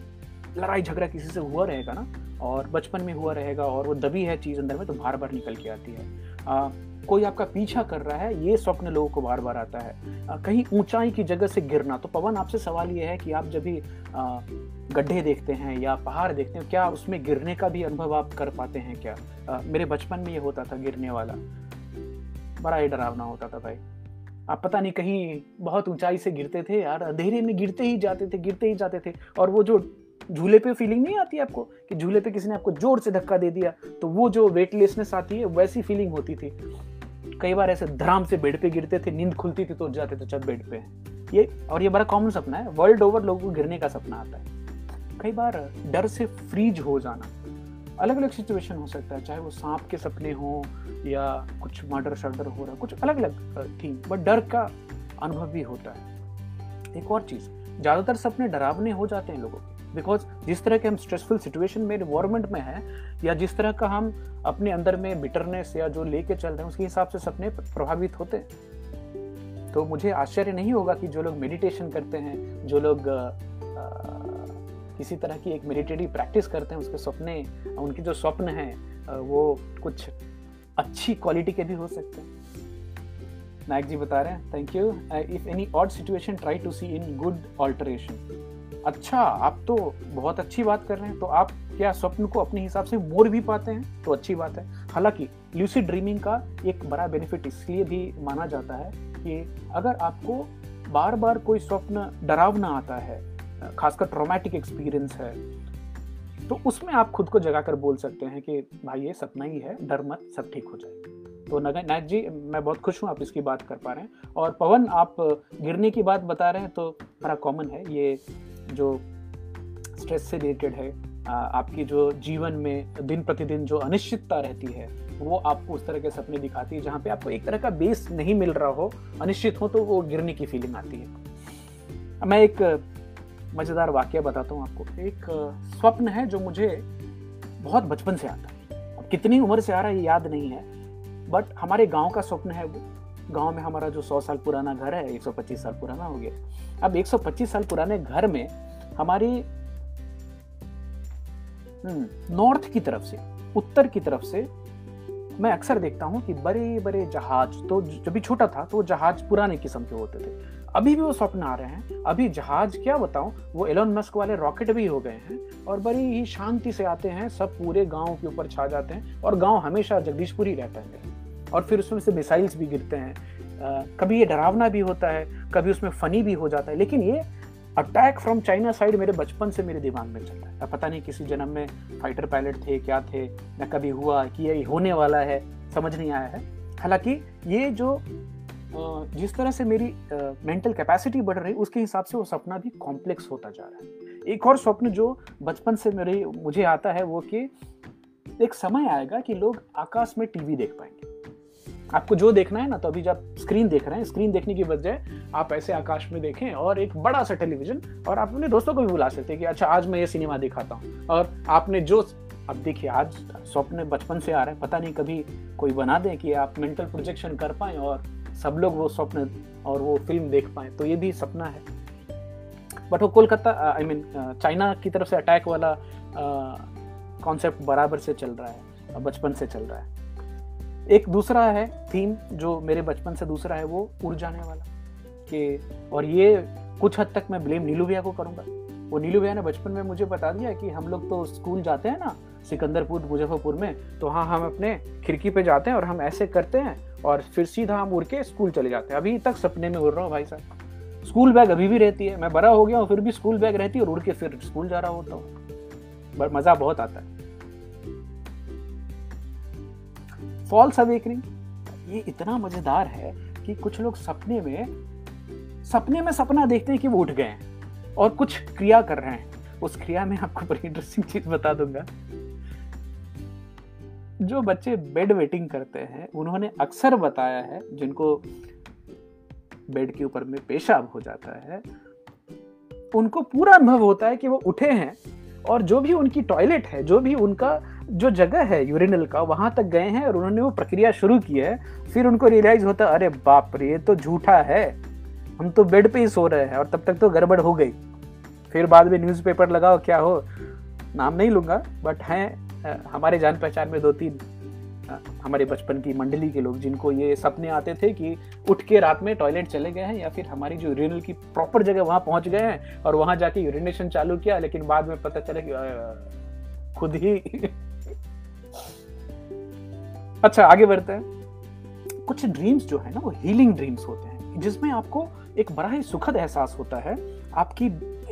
लड़ाई झगड़ा किसी से हुआ रहेगा ना और बचपन में हुआ रहेगा और वो दबी है चीज़ अंदर में तो बार बार निकल के आती है। आ, कोई आपका पीछा कर रहा है ये स्वप्न लोगों को बार बार आता है। आ, कहीं ऊंचाई की जगह से गिरना तो पवन आपसे सवाल ये है कि आप जब भी गड्ढे देखते हैं या पहाड़ देखते हैं क्या उसमें गिरने का भी अनुभव आप कर पाते हैं क्या? आ, मेरे बचपन में ये होता था गिरने वाला। बड़ा ही डरावना होता था भाई। आप पता नहीं कहीं बहुत ऊंचाई से गिरते थे यार अंधेरे में गिरते ही जाते थे गिरते ही जाते थे और वो जो झूले पे फीलिंग नहीं आती आपको? कि झूले पे किसी ने आपको ज़ोर से धक्का दे दिया तो वो जो वेटलेसनेस आती है, वैसी फीलिंग होती थी। कई बार ऐसे धराम से बेड पे गिरते थे, नींद खुलती थी तो जाते थे चल बेड पे। ये, और ये बड़ा कॉमन सपना है। वर्ल्ड ओवर लोगों को गिरने का सपना आता है। कई बार डर से फ्रीज हो जाना। अलग अलग सिचुएशन हो सकता है, चाहे वो सांप के सपने हो, या कुछ मर्डर शर्डर हो रहा कुछ अलग अलग थी बट डर का अनुभव भी होता है। एक और चीज़, ज़्यादातर सपने डरावने हो जाते हैं लोगों के। बिकॉज़ जिस तरह के हम स्ट्रेसफुल सिचुएशन में इन्वायरमेंट में हैं या जिस तरह का हम अपने अंदर में बिटरनेस या जो लेके चल रहे हैं उसके हिसाब से सपने प्रभावित होते हैं। तो मुझे आश्चर्य नहीं होगा कि जो लोग मेडिटेशन करते हैं जो लोग आ, किसी तरह की एक मेडिटेटिव प्रैक्टिस करते हैं उसके सपने उनके जो स्वप्न हैं वो कुछ अच्छी क्वालिटी के भी हो सकते हैं। नायक जी बता रहे हैं thank you if any odd situation try to see in good alteration अच्छा आप तो बहुत अच्छी बात कर रहे हैं तो आप क्या स्वप्न को अपने हिसाब से मोड़ भी पाते हैं? तो अच्छी बात है। हालाँकि ल्यूसिड ड्रीमिंग का एक बड़ा बेनिफिट इसलिए भी माना जाता है कि अगर आपको बार बार कोई स्वप्न डरावना आता है, खासकर ट्रोमैटिक एक्सपीरियंस है तो उसमें आप खुद को जगा कर बोल सकते हैं कि, भाई, ये सपना ही है, डर मत, सब ठीक हो जाएगा तो नगर, नायक जी, मैं बहुत खुश हूँ आप इसकी बात कर पा रहे हैं। और पवन, आप गिरने की बात बता रहे हैं तो बड़ा कॉमन है, ये जो स्ट्रेस से रिलेटेड है आपकी जो जीवन में दिन प्रतिदिन जो अनिश्चितता रहती है, वो आपको उस तरह के सपने दिखाती है जहाँ पे आपको एक तरह का बेस नहीं मिल रहा हो, अनिश्चित हो तो वो गिरने की फीलिंग आती है। मैं एक मज़ेदार वाक्य बताता हूँ आपको। एक स्वप्न है जो मुझे बहुत बचपन से आता है। कितनी उम्र से आ रहा है याद नहीं है बट हमारे गाँव का स्वप्न है वो। गाँव में हमारा जो 100 साल पुराना घर है 125 साल पुराना हो गया। अब 125 साल पुराने घर में हमारी नॉर्थ हम्म, की तरफ़ से उत्तर की तरफ़ से मैं अक्सर देखता हूँ कि बड़े बड़े जहाज़ तो जब भी छोटा था तो जहाज़ पुराने किस्म के होते थे। अभी भी वो स्वप्न आ रहे हैं। अभी जहाज़ क्या बताऊँ वो एलोन मस्क वाले रॉकेट भी हो गए हैं और बड़ी ही शांति से आते हैं सब पूरे गाँव के ऊपर छा जाते हैं और गाँव हमेशा जगदीशपुरी रहता है। और फिर उसमें से मिसाइल्स भी गिरते हैं। कभी ये डरावना भी होता है, कभी उसमें फनी भी हो जाता है, लेकिन ये अटैक फ्रॉम चाइना साइड मेरे बचपन से मेरे दिमाग में चलता है। पता नहीं किसी जन्म में फाइटर पायलट थे, क्या थे या कभी हुआ कि ये होने वाला है, समझ नहीं आया है। हालाँकि ये जो जिस तरह से मेरी मेंटल कैपेसिटी बढ़ रही, उसके हिसाब से वो सपना भी कॉम्प्लेक्स होता जा रहा है। एक और स्वप्न जो बचपन से मेरे, मुझे आता है वो कि एक समय आएगा कि लोग आकाश में टीवी देख पाएँगे। आपको जो देखना है ना तो अभी जब स्क्रीन देख रहे हैं स्क्रीन देखने की बजाय आप ऐसे आकाश में देखें और एक बड़ा सा टेलीविज़न और आप अपने दोस्तों को भी बुला सकते हैं कि अच्छा आज मैं ये सिनेमा दिखाता हूँ। और आपने जो अब देखिए, आज स्वप्न बचपन से आ रहे हैं। पता नहीं कभी कोई बना दे कि आप मेंटल प्रोजेक्शन कर पाए और सब लोग वो स्वप्न और वो फ़िल्म देख पाए। तो ये भी सपना है। बट वो कोलकाता आई मीन चाइना की तरफ़ से अटैक वाला कॉन्सेप्ट बराबर से चल रहा है, बचपन से चल रहा है। एक दूसरा है थीम जो मेरे बचपन से दूसरा है, वो उड़ जाने वाला कि, और ये कुछ हद तक मैं ब्लेम नीलू भैया को करूँगा। वो नीलू भैया ने बचपन में मुझे बता दिया कि हम लोग तो स्कूल जाते हैं ना, सिकंदरपुर, मुजफ्फरपुर में तो हाँ हम अपने खिड़की पे जाते हैं और हम ऐसे करते हैं और फिर सीधा हम उड़ के स्कूल चले जाते हैं। अभी तक सपने में उड़ रहा हूँ भाई साहब। स्कूल बैग अभी भी रहती है। मैं बड़ा हो गया हूँ, फिर भी स्कूल बैग रहती है और उड़ के फिर स्कूल जा रहा होता हूँ। मज़ा बहुत आता है। फॉल्स अवेकनिंग ये इतना मज़ेदार है कि कुछ लोग सपने में सपने में सपना देखते हैं कि वो उठ गए हैं और कुछ क्रिया कर रहे हैं। उस क्रिया में आपको बड़ी इंटरेस्टिंग चीज़ बता दूँगा। जो बच्चे बेड वेटिंग करते हैं, उन्होंने अक्सर बताया है, जिनको बेड के ऊपर में पेशाब हो जाता है, उनको पूरा अनुभव होता है कि वो उठे हैं और जो भी उनकी टॉयलेट है, जो भी उनका जो जगह है यूरिनल का, वहाँ तक गए हैं और उन्होंने वो प्रक्रिया शुरू की है। फिर उनको रियलाइज़ होता, अरे बाप रे, ये तो झूठा है। हम तो बेड पे ही सो रहे हैं और तब तक तो गड़बड़ हो गई। फिर बाद में न्यूज़पेपर लगाओ क्या हो? नाम नहीं लूँगा बट हैं हमारे जान पहचान में दो तीन हमारे बचपन की मंडली के लोग जिनको ये सपने आते थे कि उठ के रात में टॉयलेट चले गए हैं या फिर हमारी जो यूरिनल की प्रॉपर जगह वहाँ पहुँच गए हैं और वहाँ जाके यूरिनेशन चालू किया, लेकिन बाद में पता चला कि खुद ही अच्छा आगे बढ़ते हैं। कुछ ड्रीम्स जो है ना वो हीलिंग ड्रीम्स होते हैं जिसमें आपको एक बड़ा ही सुखद एहसास होता है। आपकी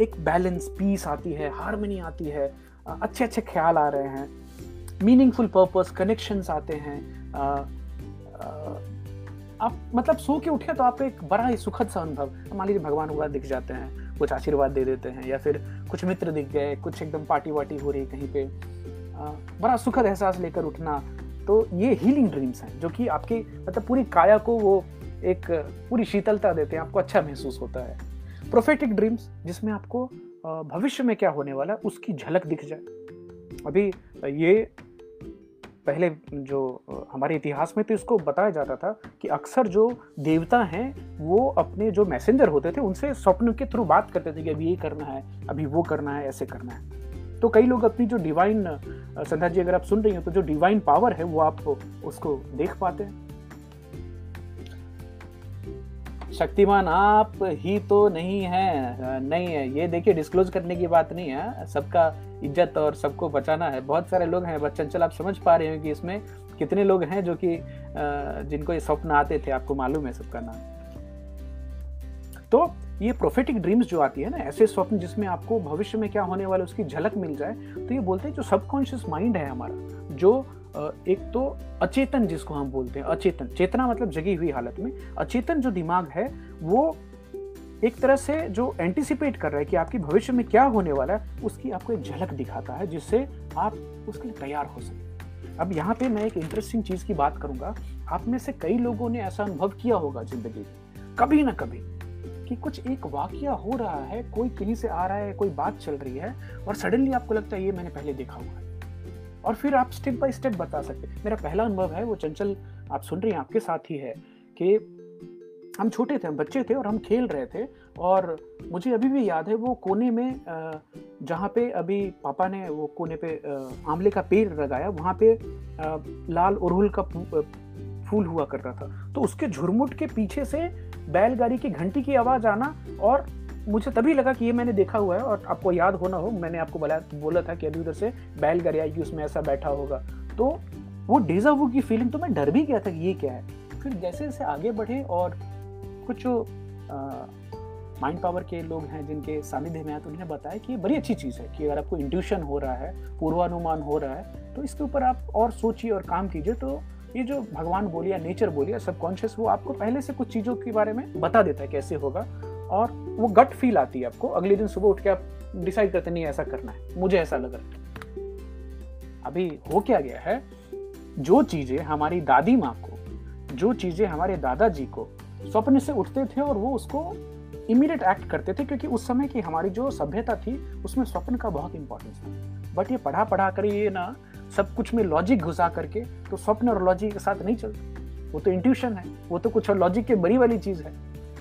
एक बैलेंस पीस आती है हारमोनी आती है अच्छे अच्छे ख्याल आ रहे हैं मीनिंगफुल पर्पस कनेक्शंस आते हैं आ, आ, आप मतलब सो के उठे तो आप एक बड़ा ही सुखद सा अनुभव मान लीजिए भगवान हुआ दिख जाते हैं कुछ आशीर्वाद दे देते हैं या फिर कुछ मित्र दिख गए कुछ एकदम पार्टी वार्टी हो रही कहीं पे आ, बड़ा सुखद एहसास लेकर उठना तो ये हीलिंग ड्रीम्स हैं, जो कि आपकी मतलब पूरी काया को वो एक, पूरी शीतलता देते हैं, आपको अच्छा महसूस होता है। प्रोफेटिक ड्रीम्स जिसमें आपको भविष्य में क्या होने वाला है, उसकी झलक दिख जाए। अभी ये पहले जो हमारे इतिहास में तो इसको बताया जाता था कि अक्सर जो देवता हैं, वो अपने जो मैसेंजर होते थे, उनसे स्वप्न के थ्रू बात करते थे कि अभी ये करना है, अभी वो करना है, ऐसे करना है। तो कई लोग अपनी जो डिवाइन संध्या जी अगर आप सुन रही हो तो जो डिवाइन पावर है, वो आप उसको देख पाते हैं। शक्तिमान आप ही तो नहीं है नहीं है। ये देखिए डिस्क्लोज करने की बात नहीं है। सबका इज़्ज़त और सबको बचाना है। बहुत सारे लोग हैं, बच्चन, चल, आप समझ पा रहे हो कि इसमें कितने लोग हैं जो कि जिनको ये स्वप्न आते थे, आपको मालूम है सबका नाम। तो ये प्रोफेटिक ड्रीम्स जो आती है ना, ऐसे स्वप्न जिसमें आपको भविष्य में क्या होने वाला, उसकी झलक मिल जाए तो ये बोलते हैं जो सबकॉन्शियस माइंड है हमारा, जो एक तो अचेतन जिसको हम बोलते हैं, अचेतन, चेतना मतलब जगी हुई हालत में, अचेतन जो दिमाग है, वो एक तरह से जो एंटिसिपेट कर रहा है कि आपकी भविष्य में क्या होने वाला है, उसकी आपको एक झलक दिखाता है, जिससे आप उसके लिए तैयार हो सके। अब यहाँ पे मैं एक इंटरेस्टिंग चीज़ की बात करूँगा, आप में से कई लोगों ने ऐसा अनुभव किया होगा ज़िंदगी में, कभी ना कभी। कि कुछ एक वाक्य हो रहा है, कोई कहीं से आ रहा है, कोई बात चल रही है और सडनली आपको लगता है ये मैंने पहले देखा हुआ है। और फिर आप स्टेप बाय स्टेप बता सकते मेरा पहला अनुभव है, वो चंचल आप सुन रही हैं, आपके साथ ही है कि हम छोटे थे, हम बच्चे थे और हम खेल रहे थे और मुझे अभी भी याद है वो कोने में जहाँ पे अभी पापा ने वो कोने पे आंवले का पेड़ लगाया, वहाँ पे लाल उड़हुल का फूल हुआ करता था। तो उसके झुरमुट के पीछे से बैलगाड़ी की घंटी की आवाज़ आना और मुझे तभी लगा कि ये मैंने देखा हुआ है और आपको याद होना हो, मैंने आपको बोला बोला था कि अभी उधर से बैलगाड़ी आएगी, उसमें ऐसा बैठा होगा। तो वो डेजा वो की फीलिंग तो मैं डर भी गया था कि ये क्या है। फिर जैसे जैसे आगे बढ़े और कुछ माइंड पावर के लोग हैं जिनके सानिध्य में आए तो उन्होंने बताया कि ये बड़ी अच्छी चीज़ है कि अगर आपको इंट्यूशन हो रहा है, पूर्वानुमान हो रहा है तो इसके ऊपर आप और सोचिए और काम कीजिए तो ये जो भगवान बोलिए या नेचर बोलिए सबकॉन्शियस वो आपको पहले से कुछ चीज़ों के बारे में बता देता है कैसे होगा। और वो गट फील आती है आपको। अगले दिन सुबह उठ के आप डिसाइड करते नहीं, ऐसा करना है। मुझे ऐसा लग रहा है। अभी हो क्या गया है, जो चीज़ें हमारी दादी माँ को, जो चीज़ें हमारे दादाजी को स्वप्न से उठते थे और वो उसको इमीडिएट एक्ट करते थे, क्योंकि उस समय की हमारी जो सभ्यता थी, उसमें स्वप्न का बहुत इंपॉर्टेंस था। बट ये पढ़ा पढ़ा कर ये ना सब कुछ में लॉजिक घुसा करके तो स्वप्न और लॉजिक के साथ नहीं चलते। वो तो इंट्यूशन है, वो तो कुछ और लॉजिक के बड़ी वाली चीज़ है।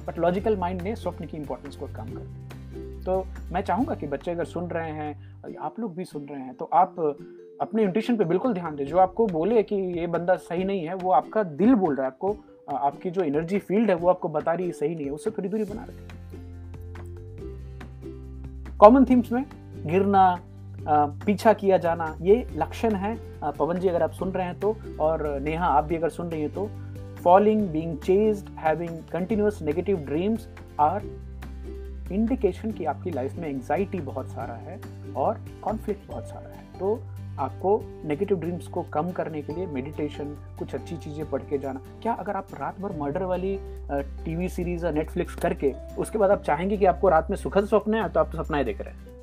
बट लॉजिकल माइंड ने स्वप्न की इंपॉर्टेंस को कम कर तो मैं चाहूँगा कि बच्चे अगर सुन रहे हैं, आप लोग भी सुन रहे हैं तो आप अपने इंट्यूशन पे बिल्कुल ध्यान दें। जो आपको बोले कि ये बंदा सही नहीं है, वो आपका दिल बोल रहा है, आपको, आपकी जो एनर्जी फ़ील्ड है, वो आपको बता रही है सही नहीं है उससे थोड़ी दूरी बना रखें। कॉमन थीम्स में गिरना पीछा किया जाना ये लक्षण है। पवन जी अगर आप सुन रहे हैं तो और नेहा आप भी अगर सुन रही हैं तो falling, being chased, having continuous negative dreams are indication कि आपकी लाइफ में एंजाइटी बहुत सारा है और कॉन्फ्लिक्ट बहुत सारा है। तो आपको नेगेटिव ड्रीम्स को कम करने के लिए मेडिटेशन कुछ अच्छी चीज़ें पढ़ के जाना। क्या अगर आप रात भर मर्डर वाली टीवी सीरीज़ या नेटफ्लिक्स करके उसके बाद आप चाहेंगे कि आपको रात में सुखद स्वप्न है तो आप तो सपनाएँ देख रहे हैं।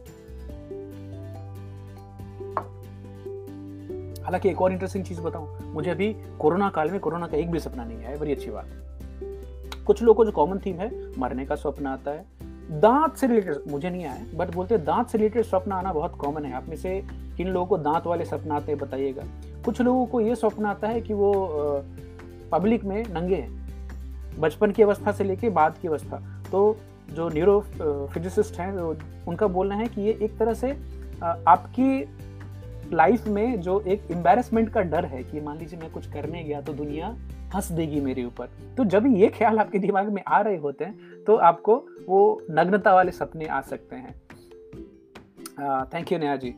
हालाँकि एक और इंटरेस्टिंग चीज़ बताऊँ, मुझे अभी कोरोना काल में कोरोना का एक भी सपना नहीं आया, बड़ी अच्छी बात। कुछ लोगों को जो कॉमन थीम है, मरने का स्वप्न आता है। दांत से रिलेटेड मुझे नहीं आया बट बोलते हैं दांत से रिलेटेड स्वप्न आना बहुत कॉमन है। आप में से किन लोगों को दांत वाले सपन आते हैं बताइएगा। कुछ लोगों को ये स्वप्न आता है कि वो पब्लिक में नंगे हैं, बचपन की अवस्था से लेके बाद की अवस्था। तो जो न्यूरो फिजिसिस्ट हैं उनका बोलना है कि ये एक तरह से आपकी लाइफ में जो एक एम्बेरसमेंट का डर है कि मान लीजिए मैं कुछ करने गया तो दुनिया हंस देगी मेरे ऊपर। तो जब ये ख्याल आपके दिमाग में आ रहे होते हैं तो आपको वो नग्नता वाले सपने आ सकते हैं। थैंक यू नया जी।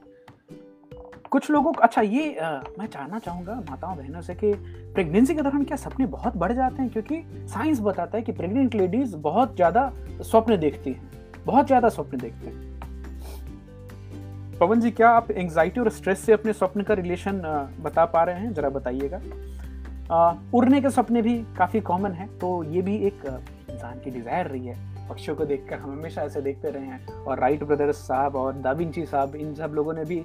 कुछ लोगों को अच्छा ये आ, मैं जानना चाहूँगा माताओं बहनों से कि प्रेगनेंसी के दौरान क्या सपने बहुत बढ़ जाते हैं? क्योंकि साइंस बताता है कि प्रेग्नेंट लेडीज़ बहुत ज़्यादा स्वप्न देखती हैं बहुत ज़्यादा स्वप्न देखते हैं। पवन जी, क्या आप एंजाइटी और स्ट्रेस से अपने स्वप्न का रिलेशन बता पा रहे हैं? जरा बताइएगा। उड़ने के सपने भी काफ़ी कॉमन है तो ये भी एक इंसान की डिज़ायर रही है। पक्षियों को देखकर हम हमेशा ऐसे देखते रहे हैं। और राइट ब्रदर्स साहब और दाविंची साहब, इन सब लोगों ने भी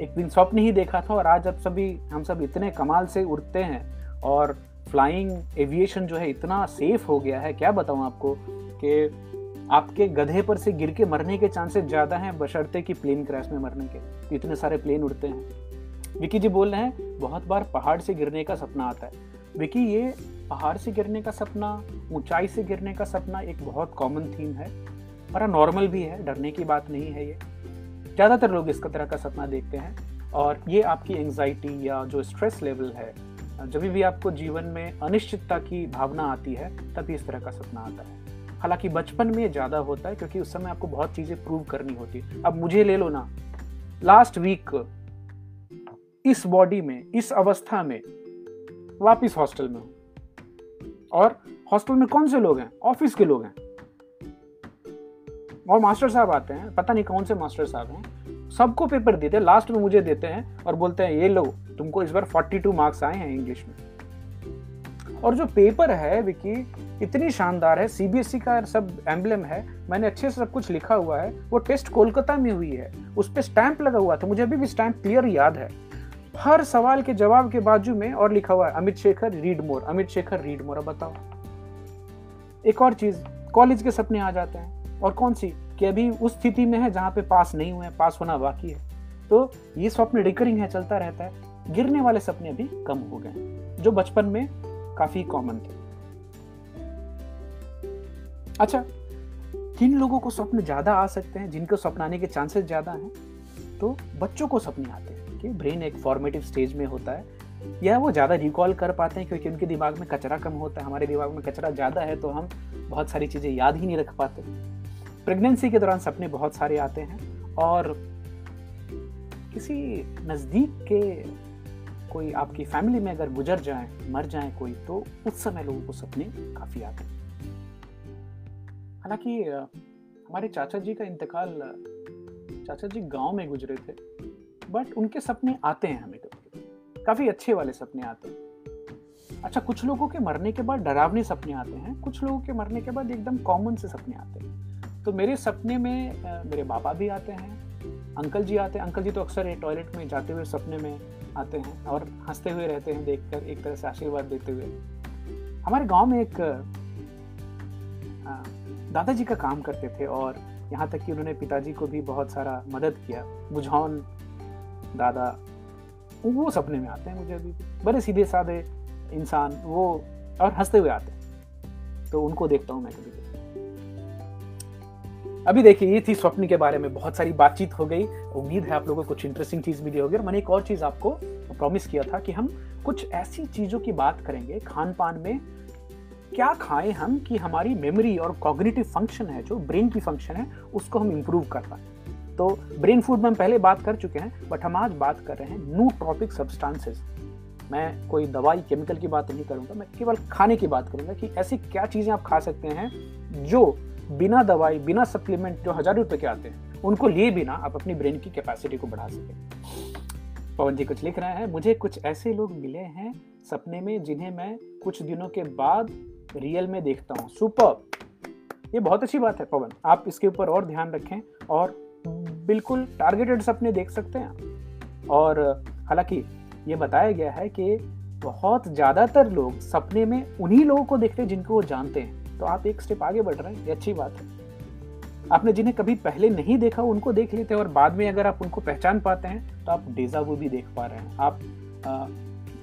एक दिन स्वप्न ही देखा था और आज अब सभी, हम सब इतने कमाल से उड़ते हैं और फ्लाइंग एविएशन जो है इतना सेफ़ हो गया है। क्या बताऊँ आपको कि आपके गधे पर से गिर के मरने के चांसेस ज़्यादा हैं बशर्ते कि प्लेन क्रैश में मरने के। इतने सारे प्लेन उड़ते हैं। विकी जी बोल रहे हैं, बहुत बार पहाड़ से गिरने का सपना आता है। विकी, ये पहाड़ से गिरने का सपना, ऊंचाई से गिरने का सपना एक बहुत कॉमन थीम है। बड़ा नॉर्मल भी है, डरने की बात नहीं है ये। ज़्यादातर लोग इसका तरह का सपना देखते हैं और ये आपकी एंजाइटी या जो स्ट्रेस लेवल है, जब भी आपको जीवन में अनिश्चितता की भावना आती है, तभी इस तरह का सपना आता है। हालाँकि बचपन में ज़्यादा होता है क्योंकि उस समय आपको बहुत चीज़ें प्रूव करनी होती है। अब मुझे ले लो ना। लास्ट वीक इस बॉडी में, इस अवस्था में वापिस हॉस्टल में हूँ। और हॉस्टल में कौन से लोग हैं? ऑफ़िस के लोग हैं। और मास्टर साहब आते हैं। पता नहीं कौन से मास्टर साहब हैं। सबको पेपर देते हैं। लास्ट में मुझे देते हैं और बोलते हैं, ये लो, तुमको इस बार 42 मार्क्स आए हैं इंग्लिश में। और जो पेपर है, विकी, इतनी शानदार है। सीबीएसई e का सब एम्बलम है। मैंने अच्छे से सब कुछ लिखा हुआ है। वो टेस्ट कोलकाता में हुई है। उस पर स्टैंप लगा हुआ था। मुझे अभी भी स्टैंप क्लियर याद है। हर सवाल के जवाब के बाजू में और लिखा हुआ है, Amit Shekhar, read more. Amit Shekhar, read more. अब बताओ। एक और चीज़, कॉलेज के सपने आ जाते हैं। और कौन सी? कि अभी उस स्थिति में है जहाँ पे पास नहीं हुए पास होना बाकी है। तो ये स्वप्न रिकरिंग है, चलता रहता है। गिरने वाले सपने अभी कम हो गए जो बचपन में काफ़ी कॉमन थे। अच्छा किन लोगों को स्वप्न ज़्यादा आ सकते हैं, जिनको स्वप्न आने के चांसेस ज़्यादा हैं? तो बच्चों को सपने आते हैं, कि ब्रेन एक फॉर्मेटिव स्टेज में होता है। या वो ज़्यादा रिकॉल कर पाते हैं, क्योंकि उनके दिमाग में कचरा कम होता है, हमारे दिमाग में कचरा ज़्यादा है तो हम बहुत सारी चीज़ें याद ही नहीं रख पाते। प्रेगनेंसी के दौरान सपने बहुत सारे आते हैं, और किसी नज़दीक के कोई आपकी फैमिली में अगर गुजर जाए, मर जाए कोई तो उस समय लोगों को सपने काफ़ी आते हैं। हालाँकि हमारे चाचा जी का इंतकाल चाचा जी गाँव में गुजरे थे बट उनके सपने आते हैं हमें कभी काफ़ी अच्छे वाले सपने आते हैं। अच्छा कुछ लोगों के मरने के बाद डरावने सपने आते हैं, कुछ लोगों के मरने के बाद एकदम कॉमन से सपने आते हैं। तो मेरे सपने में मेरे बाबा भी आते हैं अंकल जी आते हैं। अंकल जी तो अक्सर टॉयलेट में जाते हुए सपने में आते हैं और हँसते हुए रहते हैं देखकर, एक तरह से आशीर्वाद देते हुए। हमारे गाँव में एक दादाजी का काम करते थे और यहाँ तक कि उन्होंने पिताजी को भी बहुत सारा मदद किया। बुझौन दादा, वो सपने में आते हैं मुझे अभी बड़े सीधे साधे इंसान, वो, और हँसते हुए आते हैं। तो उनको देखता हूँ मैं कभी अभी देखिए, ये थी स्वप्न के बारे में। बहुत सारी बातचीत हो गई। उम्मीद है आप लोगों को कुछ इंटरेस्टिंग चीज़ मिली होगी। और मैंने एक और चीज़ आपको प्रॉमिस किया था कि हम कुछ ऐसी चीज़ों की बात करेंगे खान पान में। क्या खाएँ हम कि हमारी मेमोरी और कॉग्निटिव फ़ंक्शन है, जो ब्रेन की फ़ंक्शन है, उसको हम इम्प्रूव कर पाए? तो ब्रेन फ़ूड में हम पहले बात कर चुके हैं बट हम आज बात कर रहे हैं न्यू ट्रॉपिक सब्सटेंसेस मैं कोई दवाई केमिकल की बात नहीं करूँगा, मैं केवल खाने की बात करूँगा कि ऐसी क्या चीज़ें आप खा सकते हैं जो बिना दवाई, बिना सप्लीमेंट जो हज़ार रुपए के आते हैं, उनको लिए बिना आप अपनी ब्रेन की कैपेसिटी को बढ़ा सकें। पवन जी कुछ लिख रहे हैं, मुझे कुछ ऐसे लोग मिले हैं सपने में जिन्हें मैं कुछ दिनों के बाद रियल में देखता हूँ। सुपर ये बहुत अच्छी बात है पवन। आप इसके ऊपर और ध्यान रखें और बिल्कुल टारगेटेड सपने देख सकते हैं और हालाँकि ये बताया गया है कि बहुत ज़्यादातर लोग सपने में उन्हीं लोगों को देखते हैं जिनको वो जानते हैं। तो आप एक स्टेप आगे बढ़ रहे हैं ये अच्छी बात है। आपने जिन्हें कभी पहले नहीं देखा उनको देख लेते हैं और बाद में अगर आप उनको पहचान पाते हैं तो आप डेजा वो भी देख पा रहे हैं। आप आ,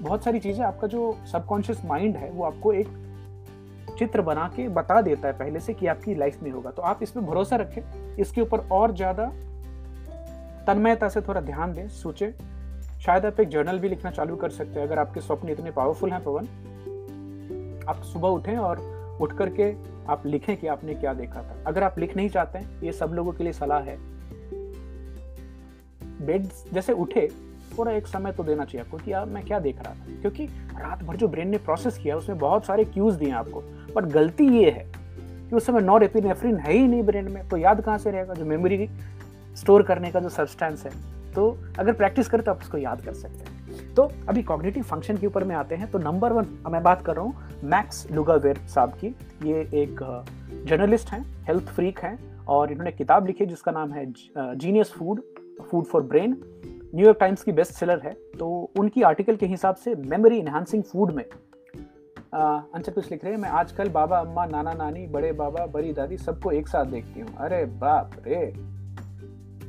बहुत सारी चीज़ें आपका जो सबकॉन्शियस माइंड है वो आपको एक चित्र बना के बता देता है पहले से कि आपकी लाइफ में होगा। तो आप इसमें भरोसा रखें इसके ऊपर और ज़्यादा तन्मयता से थोड़ा ध्यान दें सोचें। शायद आप एक जर्नल भी लिखना चालू कर सकते हैं अगर आपके स्वप्न इतने पावरफुल हैं पवन। आप सुबह उठें और उठ करके आप लिखें कि आपने क्या देखा था। अगर आप लिख नहीं चाहते हैं ये सब लोगों के लिए सलाह है। बेड जैसे उठे, थोड़ा एक समय तो देना चाहिए आपको कि यार मैं क्या देख रहा था। क्योंकि रात भर जो ब्रेन ने प्रोसेस किया, उसमें बहुत सारे क्यूज दिए आपको। पर गलती ये है कि उस समय नॉर एपिनेफ्रिन है ही नहीं ब्रेन में तो याद कहाँ से रहेगा? जो मेमोरी स्टोर करने का जो सब्सटेंस है। तो अगर प्रैक्टिस करें तो आप उसको याद कर सकते हैं। तो अभी कॉग्निटिव फ़ंक्शन के ऊपर में आते हैं तो नंबर वन मैं बात कर रहा हूँ मैक्स लुगावेर साहब की। ये एक जर्नलिस्ट हैं हेल्थ फ्रीक हैं, और इन्होंने किताब लिखी जिसका नाम है genius food food for brain New York Times की बेस्ट सेलर है तो उनकी आर्टिकल के हिसाब से मेमोरी इन्हांसिंग फ़ूड में अंचल कुछ लिख रहे हैं। मैं आजकल बाबा, अम्मा, नाना, नानी, बड़े बाबा, बड़ी दादी सबको एक साथ देखती हूँ। अरे बाप रे!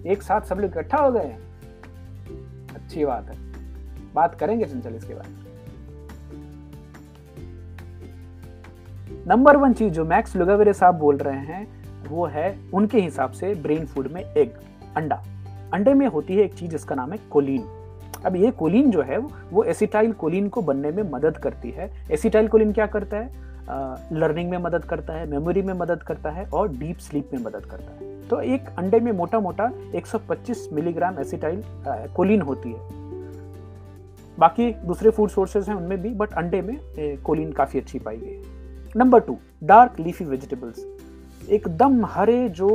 एक साथ सब लोग इकट्ठा हो गए अच्छी बात है। बात करेंगे चंचल इसके बारे में। नंबर वन चीज़ जो मैक्स लुगावेरे साहब बोल रहे हैं, वो है उनके हिसाब से ब्रेन फ़ूड में एग अंडा। अंडे में होती है एक चीज़ जिसका नाम है कोलिन अब ये कोलिन जो है, वो एसिटाइल कोलिन को बनने में मदद करती है। एसिटाइल कोलिन क्या करता है? लर्निंग में मदद करता है मेमोरी में मदद करता है और डीप स्लीप में मदद करता है। तो एक अंडे में मोटा मोटा 125 मिलीग्राम एसिटाइल कोलिन होती है। बाकी दूसरे फ़ूड सोर्सेज हैं उनमें भी बट अंडे में कोलिन काफ़ी अच्छी पाई गई number two dark leafy vegetables एकदम हरे जो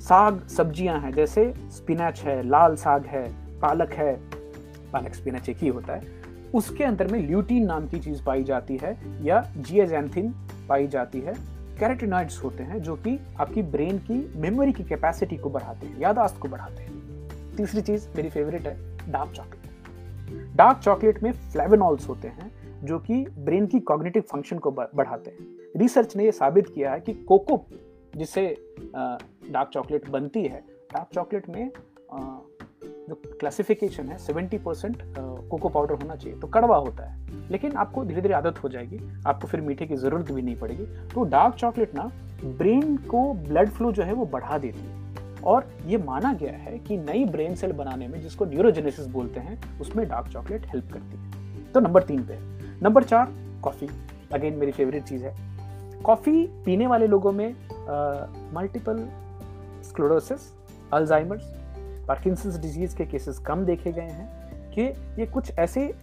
साग सब्ज़ियाँ हैं, जैसे स्पिनच है, लाल साग है, पालक है, पालक स्पिनच एक ही होता है, उसके अंदर में ल्यूटीन नाम की चीज़ पाई जाती है, या जियाजेंथिन पाई जाती है। कैरेटिनॉइड्स होते हैं, जो कि आपकी ब्रेन की मेमोरी की कैपेसिटी को बढ़ाते हैं यादाश्त को बढ़ाते हैं। तीसरी चीज़ मेरी फेवरेट है डार्क चॉकलेट डार्क चॉकलेट में फ्लेवेनॉल्स होते हैं, जो कि ब्रेन की कॉग्निटिव फ़ंक्शन को बढ़ाते हैं। रिसर्च ने यह साबित किया है कि कोको, जिससे डार्क चॉकलेट बनती है, डार्क चॉकलेट में जो क्लासिफिकेशन है, सेवेंटी परसेंट कोको पाउडर होना चाहिए तो कड़वा होता है। लेकिन आपको धीरे धीरे आदत हो जाएगी, आपको फिर मीठे की ज़रूरत भी नहीं पड़ेगी। तो डार्क चॉकलेट ना, ब्रेन को ब्लड फ्लो जो है वो बढ़ा देती है। और ये माना गया है कि नई ब्रेन सेल बनाने में, जिसको न्यूरोजेनेसिस बोलते हैं, उसमें डार्क चॉकलेट हेल्प करती है। तो नंबर तीन पे नंबर चार, कॉफ़ी। अगेन मेरी फेवरेट चीज़ है। कॉफ़ी पीने वाले लोगों में multiple sclerosis Alzheimer's Parkinson's disease के केसेस कम देखे गए हैं कि ये कुछ ऐसे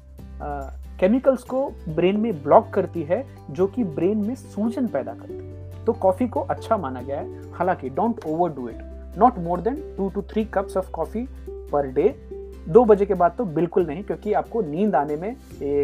केमिकल्स को ब्रेन में ब्लॉक करती है, जो कि ब्रेन में सूजन पैदा करती है। तो कॉफ़ी को अच्छा माना गया है। हालाँकि don't overdo it not more than two two three cups of coffee per day दो बजे के बाद तो बिल्कुल नहीं, क्योंकि आपको नींद आने में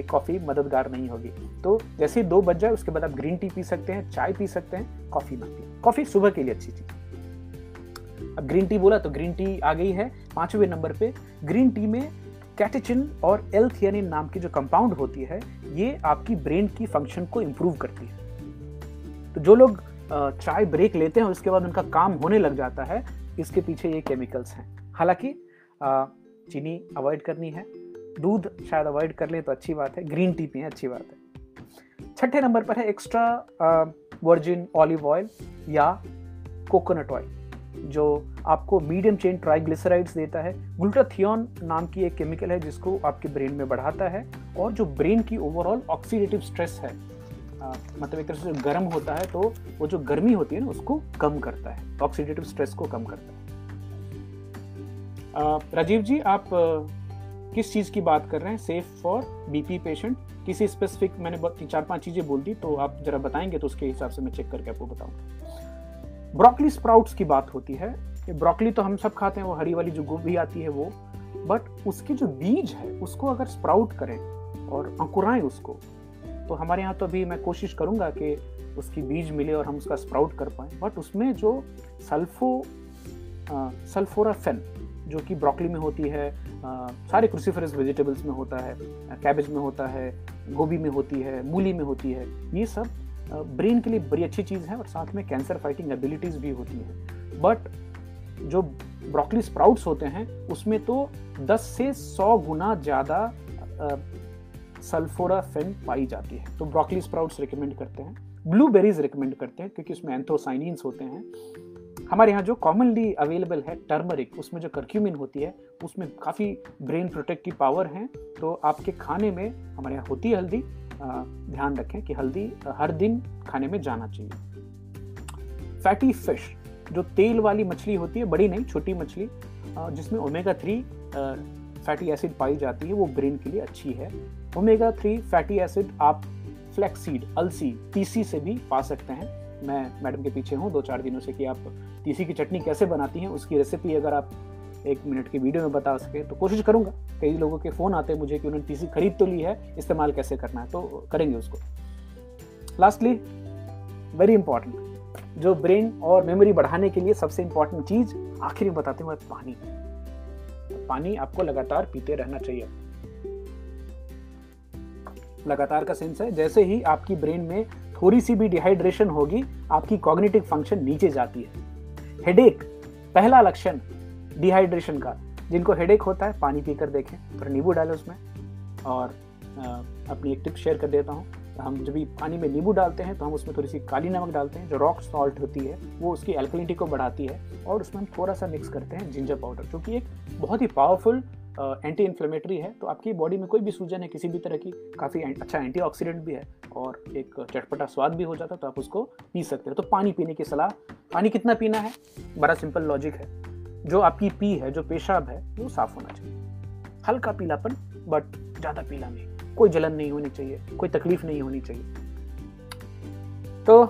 कॉफ़ी मददगार नहीं होगी। तो जैसे ही दो बज जाए, उसके बाद आप ग्रीन टी पी सकते हैं, चाय पी सकते हैं कॉफ़ी मत पिए। कॉफ़ी सुबह के लिए अच्छी चीज़। अब ग्रीन टी बोला तो ग्रीन टी आ गई है पाँचवें नंबर पे। ग्रीन टी में कैटेचिन और एल थियानिन नाम की जो कंपाउंड होती है, ये आपकी ब्रेन की फ़ंक्शन को इंप्रूव करती है। तो जो लोग चाय ब्रेक लेते हैं और उसके बाद उनका काम होने लग जाता है। इसके पीछे ये केमिकल्स हैं। हालाँकि चीनी अवॉइड करनी है। दूध शायद अवॉइड कर ले तो अच्छी बात है। ग्रीन टी पिए, अच्छी बात है। छठे नंबर पर है एक्स्ट्रा वर्जिन ऑलिव ऑयल या कोकोनट ऑयल जो आपको मीडियम चेन ट्राइग्लिसराइड्स देता है। ग्लूटाथियोन नाम की एक केमिकल है, जिसको आपके ब्रेन में बढ़ाता है और जो ब्रेन की ओवरऑल ऑक्सीडेटिव स्ट्रेस है मतलब एक तरह से गर्म होता है तो वो जो गर्मी होती है ना, उसको कम करता है। ऑक्सीडेटिव स्ट्रेस को कम करता है। राजीव जी, आप किस चीज़ की बात कर रहे हैं? सेफ़ फॉर बीपी पेशेंट किसी स्पेसिफिक मैंने चार, पाँच चीज़ें बोल दी तो आप जरा बताएँगे तो उसके हिसाब से मैं चेक करके आपको बताऊँगा ब्रोकली स्प्राउट्स की बात होती है ब्रोकली तो हम सब खाते हैं, वो हरी वाली जो गोभी आती है, वो। बट उसके जो बीज है, उसको अगर स्प्राउट करें, और अंकुराएँ उसको तो हमारे यहाँ तो अभी मैं कोशिश करूँगा कि उसकी बीज मिले और हम उसका स्प्राउट कर पाएँ। बट उसमें जो सल्फो सल्फोराफेन जो कि ब्रोकली में होती है आ, सारे क्रूसीफरस वेजिटेबल्स में होता है कैबेज में होता है गोभी में होती है मूली में होती है ये सब ब्रेन के लिए बड़ी अच्छी चीज़ है और साथ में कैंसर फाइटिंग एबिलिटीज़ भी होती हैं। बट जो ब्रोकली स्प्राउट्स होते हैं उसमें तो 10 से 100 गुना ज़्यादा सल्फोराफेन पाई जाती है। तो ब्रोकली स्प्राउट्स रिकमेंड करते हैं। ब्लूबेरीज रिकमेंड करते हैं क्योंकि उसमें एंथोसाइनिन्स होते हैं। हमारे यहाँ जो कॉमनली अवेलेबल है टर्मरिक उसमें जो करक्यूमिन होती है, उसमें काफ़ी ब्रेन प्रोटेक्ट की पावर है। तो आपके खाने में हमारे यहाँ होती है हल्दी। ध्यान रखें कि हल्दी हर दिन खाने में जाना चाहिए। फैटी फ़िश जो तेल वाली मछली होती है, बड़ी नहीं, छोटी मछली जिसमें ओमेगा थ्री फैटी एसिड पाई जाती है, वो ब्रेन के लिए अच्छी है। ओमेगा थ्री फैटी एसिड आप फ्लैक्सीड अलसी तीसी से भी पा सकते हैं। मैं मैडम के पीछे हूँ, दो चार दिनों से कि आप तीसी की चटनी कैसे बनाती हैं, उसकी रेसिपी अगर आप एक मिनट की वीडियो में बता सके तो कोशिश करूँगा। कई लोगों के फ़ोन आते हैं मुझे कि उन्होंने तीसी खरीद तो ली है, इस्तेमाल कैसे करना है तो करेंगे उसको। लास्टली वेरी इंपॉर्टेंट जो ब्रेन और मेमोरी बढ़ाने के लिए सबसे इंपॉर्टेंट चीज़ आखिर में बताते हुए पानी। पानी आपको लगातार पीते रहना चाहिए। लगातार का सेंस है। जैसे ही आपकी ब्रेन में थोड़ी सी भी डिहाइड्रेशन होगी, आपकी कॉग्निटिव फ़ंक्शन नीचे जाती है। हेडेक पहला लक्षण डिहाइड्रेशन का। जिनको हेडेक होता है, पानी पीकर देखें और नींबू डालें उसमें। और अपनी एक टिप शेयर कर देता हूँ। हम जब भी पानी में नींबू डालते हैं तो हम उसमें थोड़ी सी काली नमक डालते हैं, जो रॉक सॉल्ट होती है, वो उसकी एल्कलिनिटी को बढ़ाती है। और उसमें हम थोड़ा सा मिक्स करते हैं जिंजर पाउडर जो कि एक बहुत ही पावरफुल एंटी इन्फ्लेमेटरी है तो आपकी बॉडी में कोई भी सूजन है किसी भी तरह की काफ़ी अच्छा एंटीऑक्सीडेंट भी है और एक चटपटा स्वाद भी हो जाता है तो आप उसको पी सकते हैं। तो पानी पीने की सलाह, पानी कितना पीना है? बड़ा सिंपल लॉजिक है। जो आपकी पी है, जो पेशाब है, वो साफ़ होना चाहिए। हल्का पीलापन बट ज़्यादा पीला नहीं। कोई जलन नहीं होनी चाहिए, कोई तकलीफ़ नहीं होनी चाहिए। तो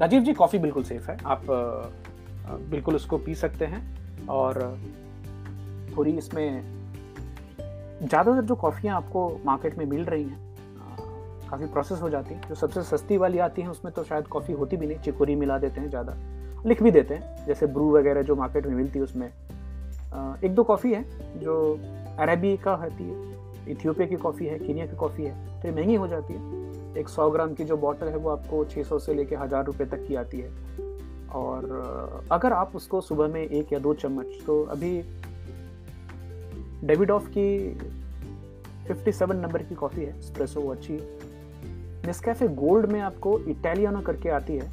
राजीव जी कॉफ़ी बिल्कुल सेफ़ है। आप बिल्कुल उसको पी सकते हैं और थोड़ी इसमें ज़्यादातर जो कॉफ़ियाँ आपको मार्केट में मिल रही हैं काफ़ी प्रोसेस हो जाती है। जो सबसे सस्ती वाली आती है, उसमें तो शायद कॉफ़ी होती भी नहीं, चिकोरी मिला देते हैं ज़्यादा। लिख भी देते हैं, जैसे ब्रू वगैरह जो मार्केट में मिलती है उसमें। एक दो कॉफ़ी है, जो अरेबी का होती है इथियोपिया की कॉफ़ी है कीनिया की कॉफ़ी है तो महँगी हो जाती है। एक सौ ग्राम की जो बॉटल है, वो आपको 600 से लेकर हज़ार रुपये तक की आती है। और, अगर आप उसको सुबह में एक या दो चम्मच तो अभी डेविडॉफ की 57 नंबर की कॉफ़ी है स्प्रेसो वो अच्छी है। नेस्कैफे गोल्ड में आपको इटालियानो करके आती है।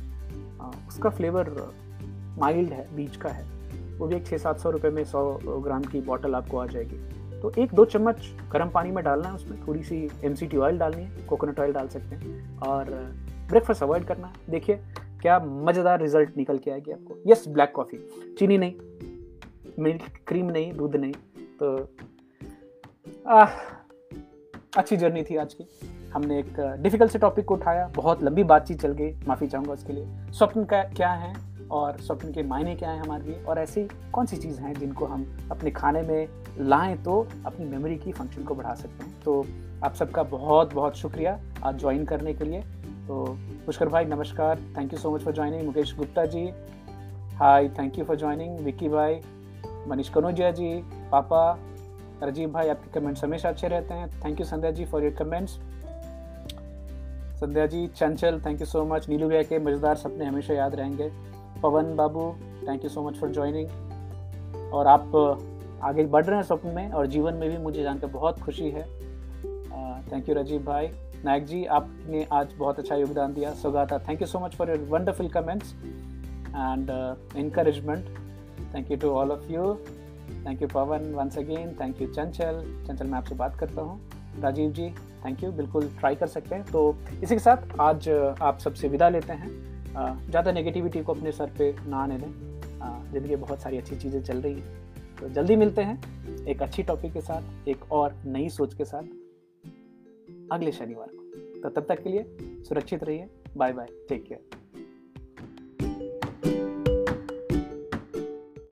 उसका फ्लेवर माइल्ड है, बीच का है। वो भी एक छः सात सौ रुपये में सौ ग्राम की बॉटल आपको आ जाएगी। तो एक दो चम्मच गर्म पानी में डालना है उसमें थोड़ी सी एम ऑयल डालनी है कोकोनट ऑयल डाल सकते हैं। और ब्रेकफास्ट अवॉइड करना। है देखिए, क्या मज़ेदार रिज़ल्ट निकल के आएगी आपको। यस ब्लैक कॉफ़ी चीनी नहीं। मिल्क क्रीम नहीं, दूध नहीं। तो आ, अच्छी जर्नी थी आज की। हमने एक डिफ़िकल्ट से टॉपिक को उठाया बहुत लंबी बातचीत चल गई माफ़ी चाहूँगा उसके लिए। स्वप्न का क्या है और स्वप्न के मायने क्या हैं हमारे लिए? और ऐसी कौन सी चीज़ हैं जिनको हम अपने खाने में लाएँ तो अपनी मेमोरी की फ़ंक्शन को बढ़ा सकते हैं? तो आप सबका बहुत बहुत शुक्रिया आज ज्वाइन करने के लिए। तो पुष्कर भाई नमस्कार। Thank you so much for joining Mukesh Gupta ji hi thank you for joining Vicky भाई मनीष कनोजिया जी, पापा राजीव भाई, आपके कमेंट्स हमेशा अच्छे रहते हैं। Thank you Sandhya ji for your comments Sandhya ji, Chanchal thank you so much Neelu भैया के मज़ेदार सपने हमेशा याद रहेंगे। पवन बाबू thank you so much for joining और आप आगे बढ़ रहे हैं स्वप्न में और जीवन में भी मुझे जानकर बहुत खुशी है। थैंक यू राजीव भाई। नायक जी, आपने आज बहुत अच्छा योगदान दिया। Saugata thank you so much for your wonderful comments and encouragement thank you to all of you thank you Pawan once again thank you Chanchal Chanchal मैं आपसे बात करता हूँ। राजीव जी थैंक यू बिल्कुल ट्राई कर सकते हैं। तो इसी के साथ आज आप सबसे विदा लेते हैं। ज़्यादा नेगेटिविटी को अपने सर पे ना आने दें। ज़िंदगी बहुत सारी अच्छी चीज़ें चल रही हैं। तो जल्दी मिलते हैं एक अच्छी टॉपिक के साथ, एक और नई सोच के साथ अगले शनिवार को। तो तब तक के लिए सुरक्षित रहिए। Bye bye take care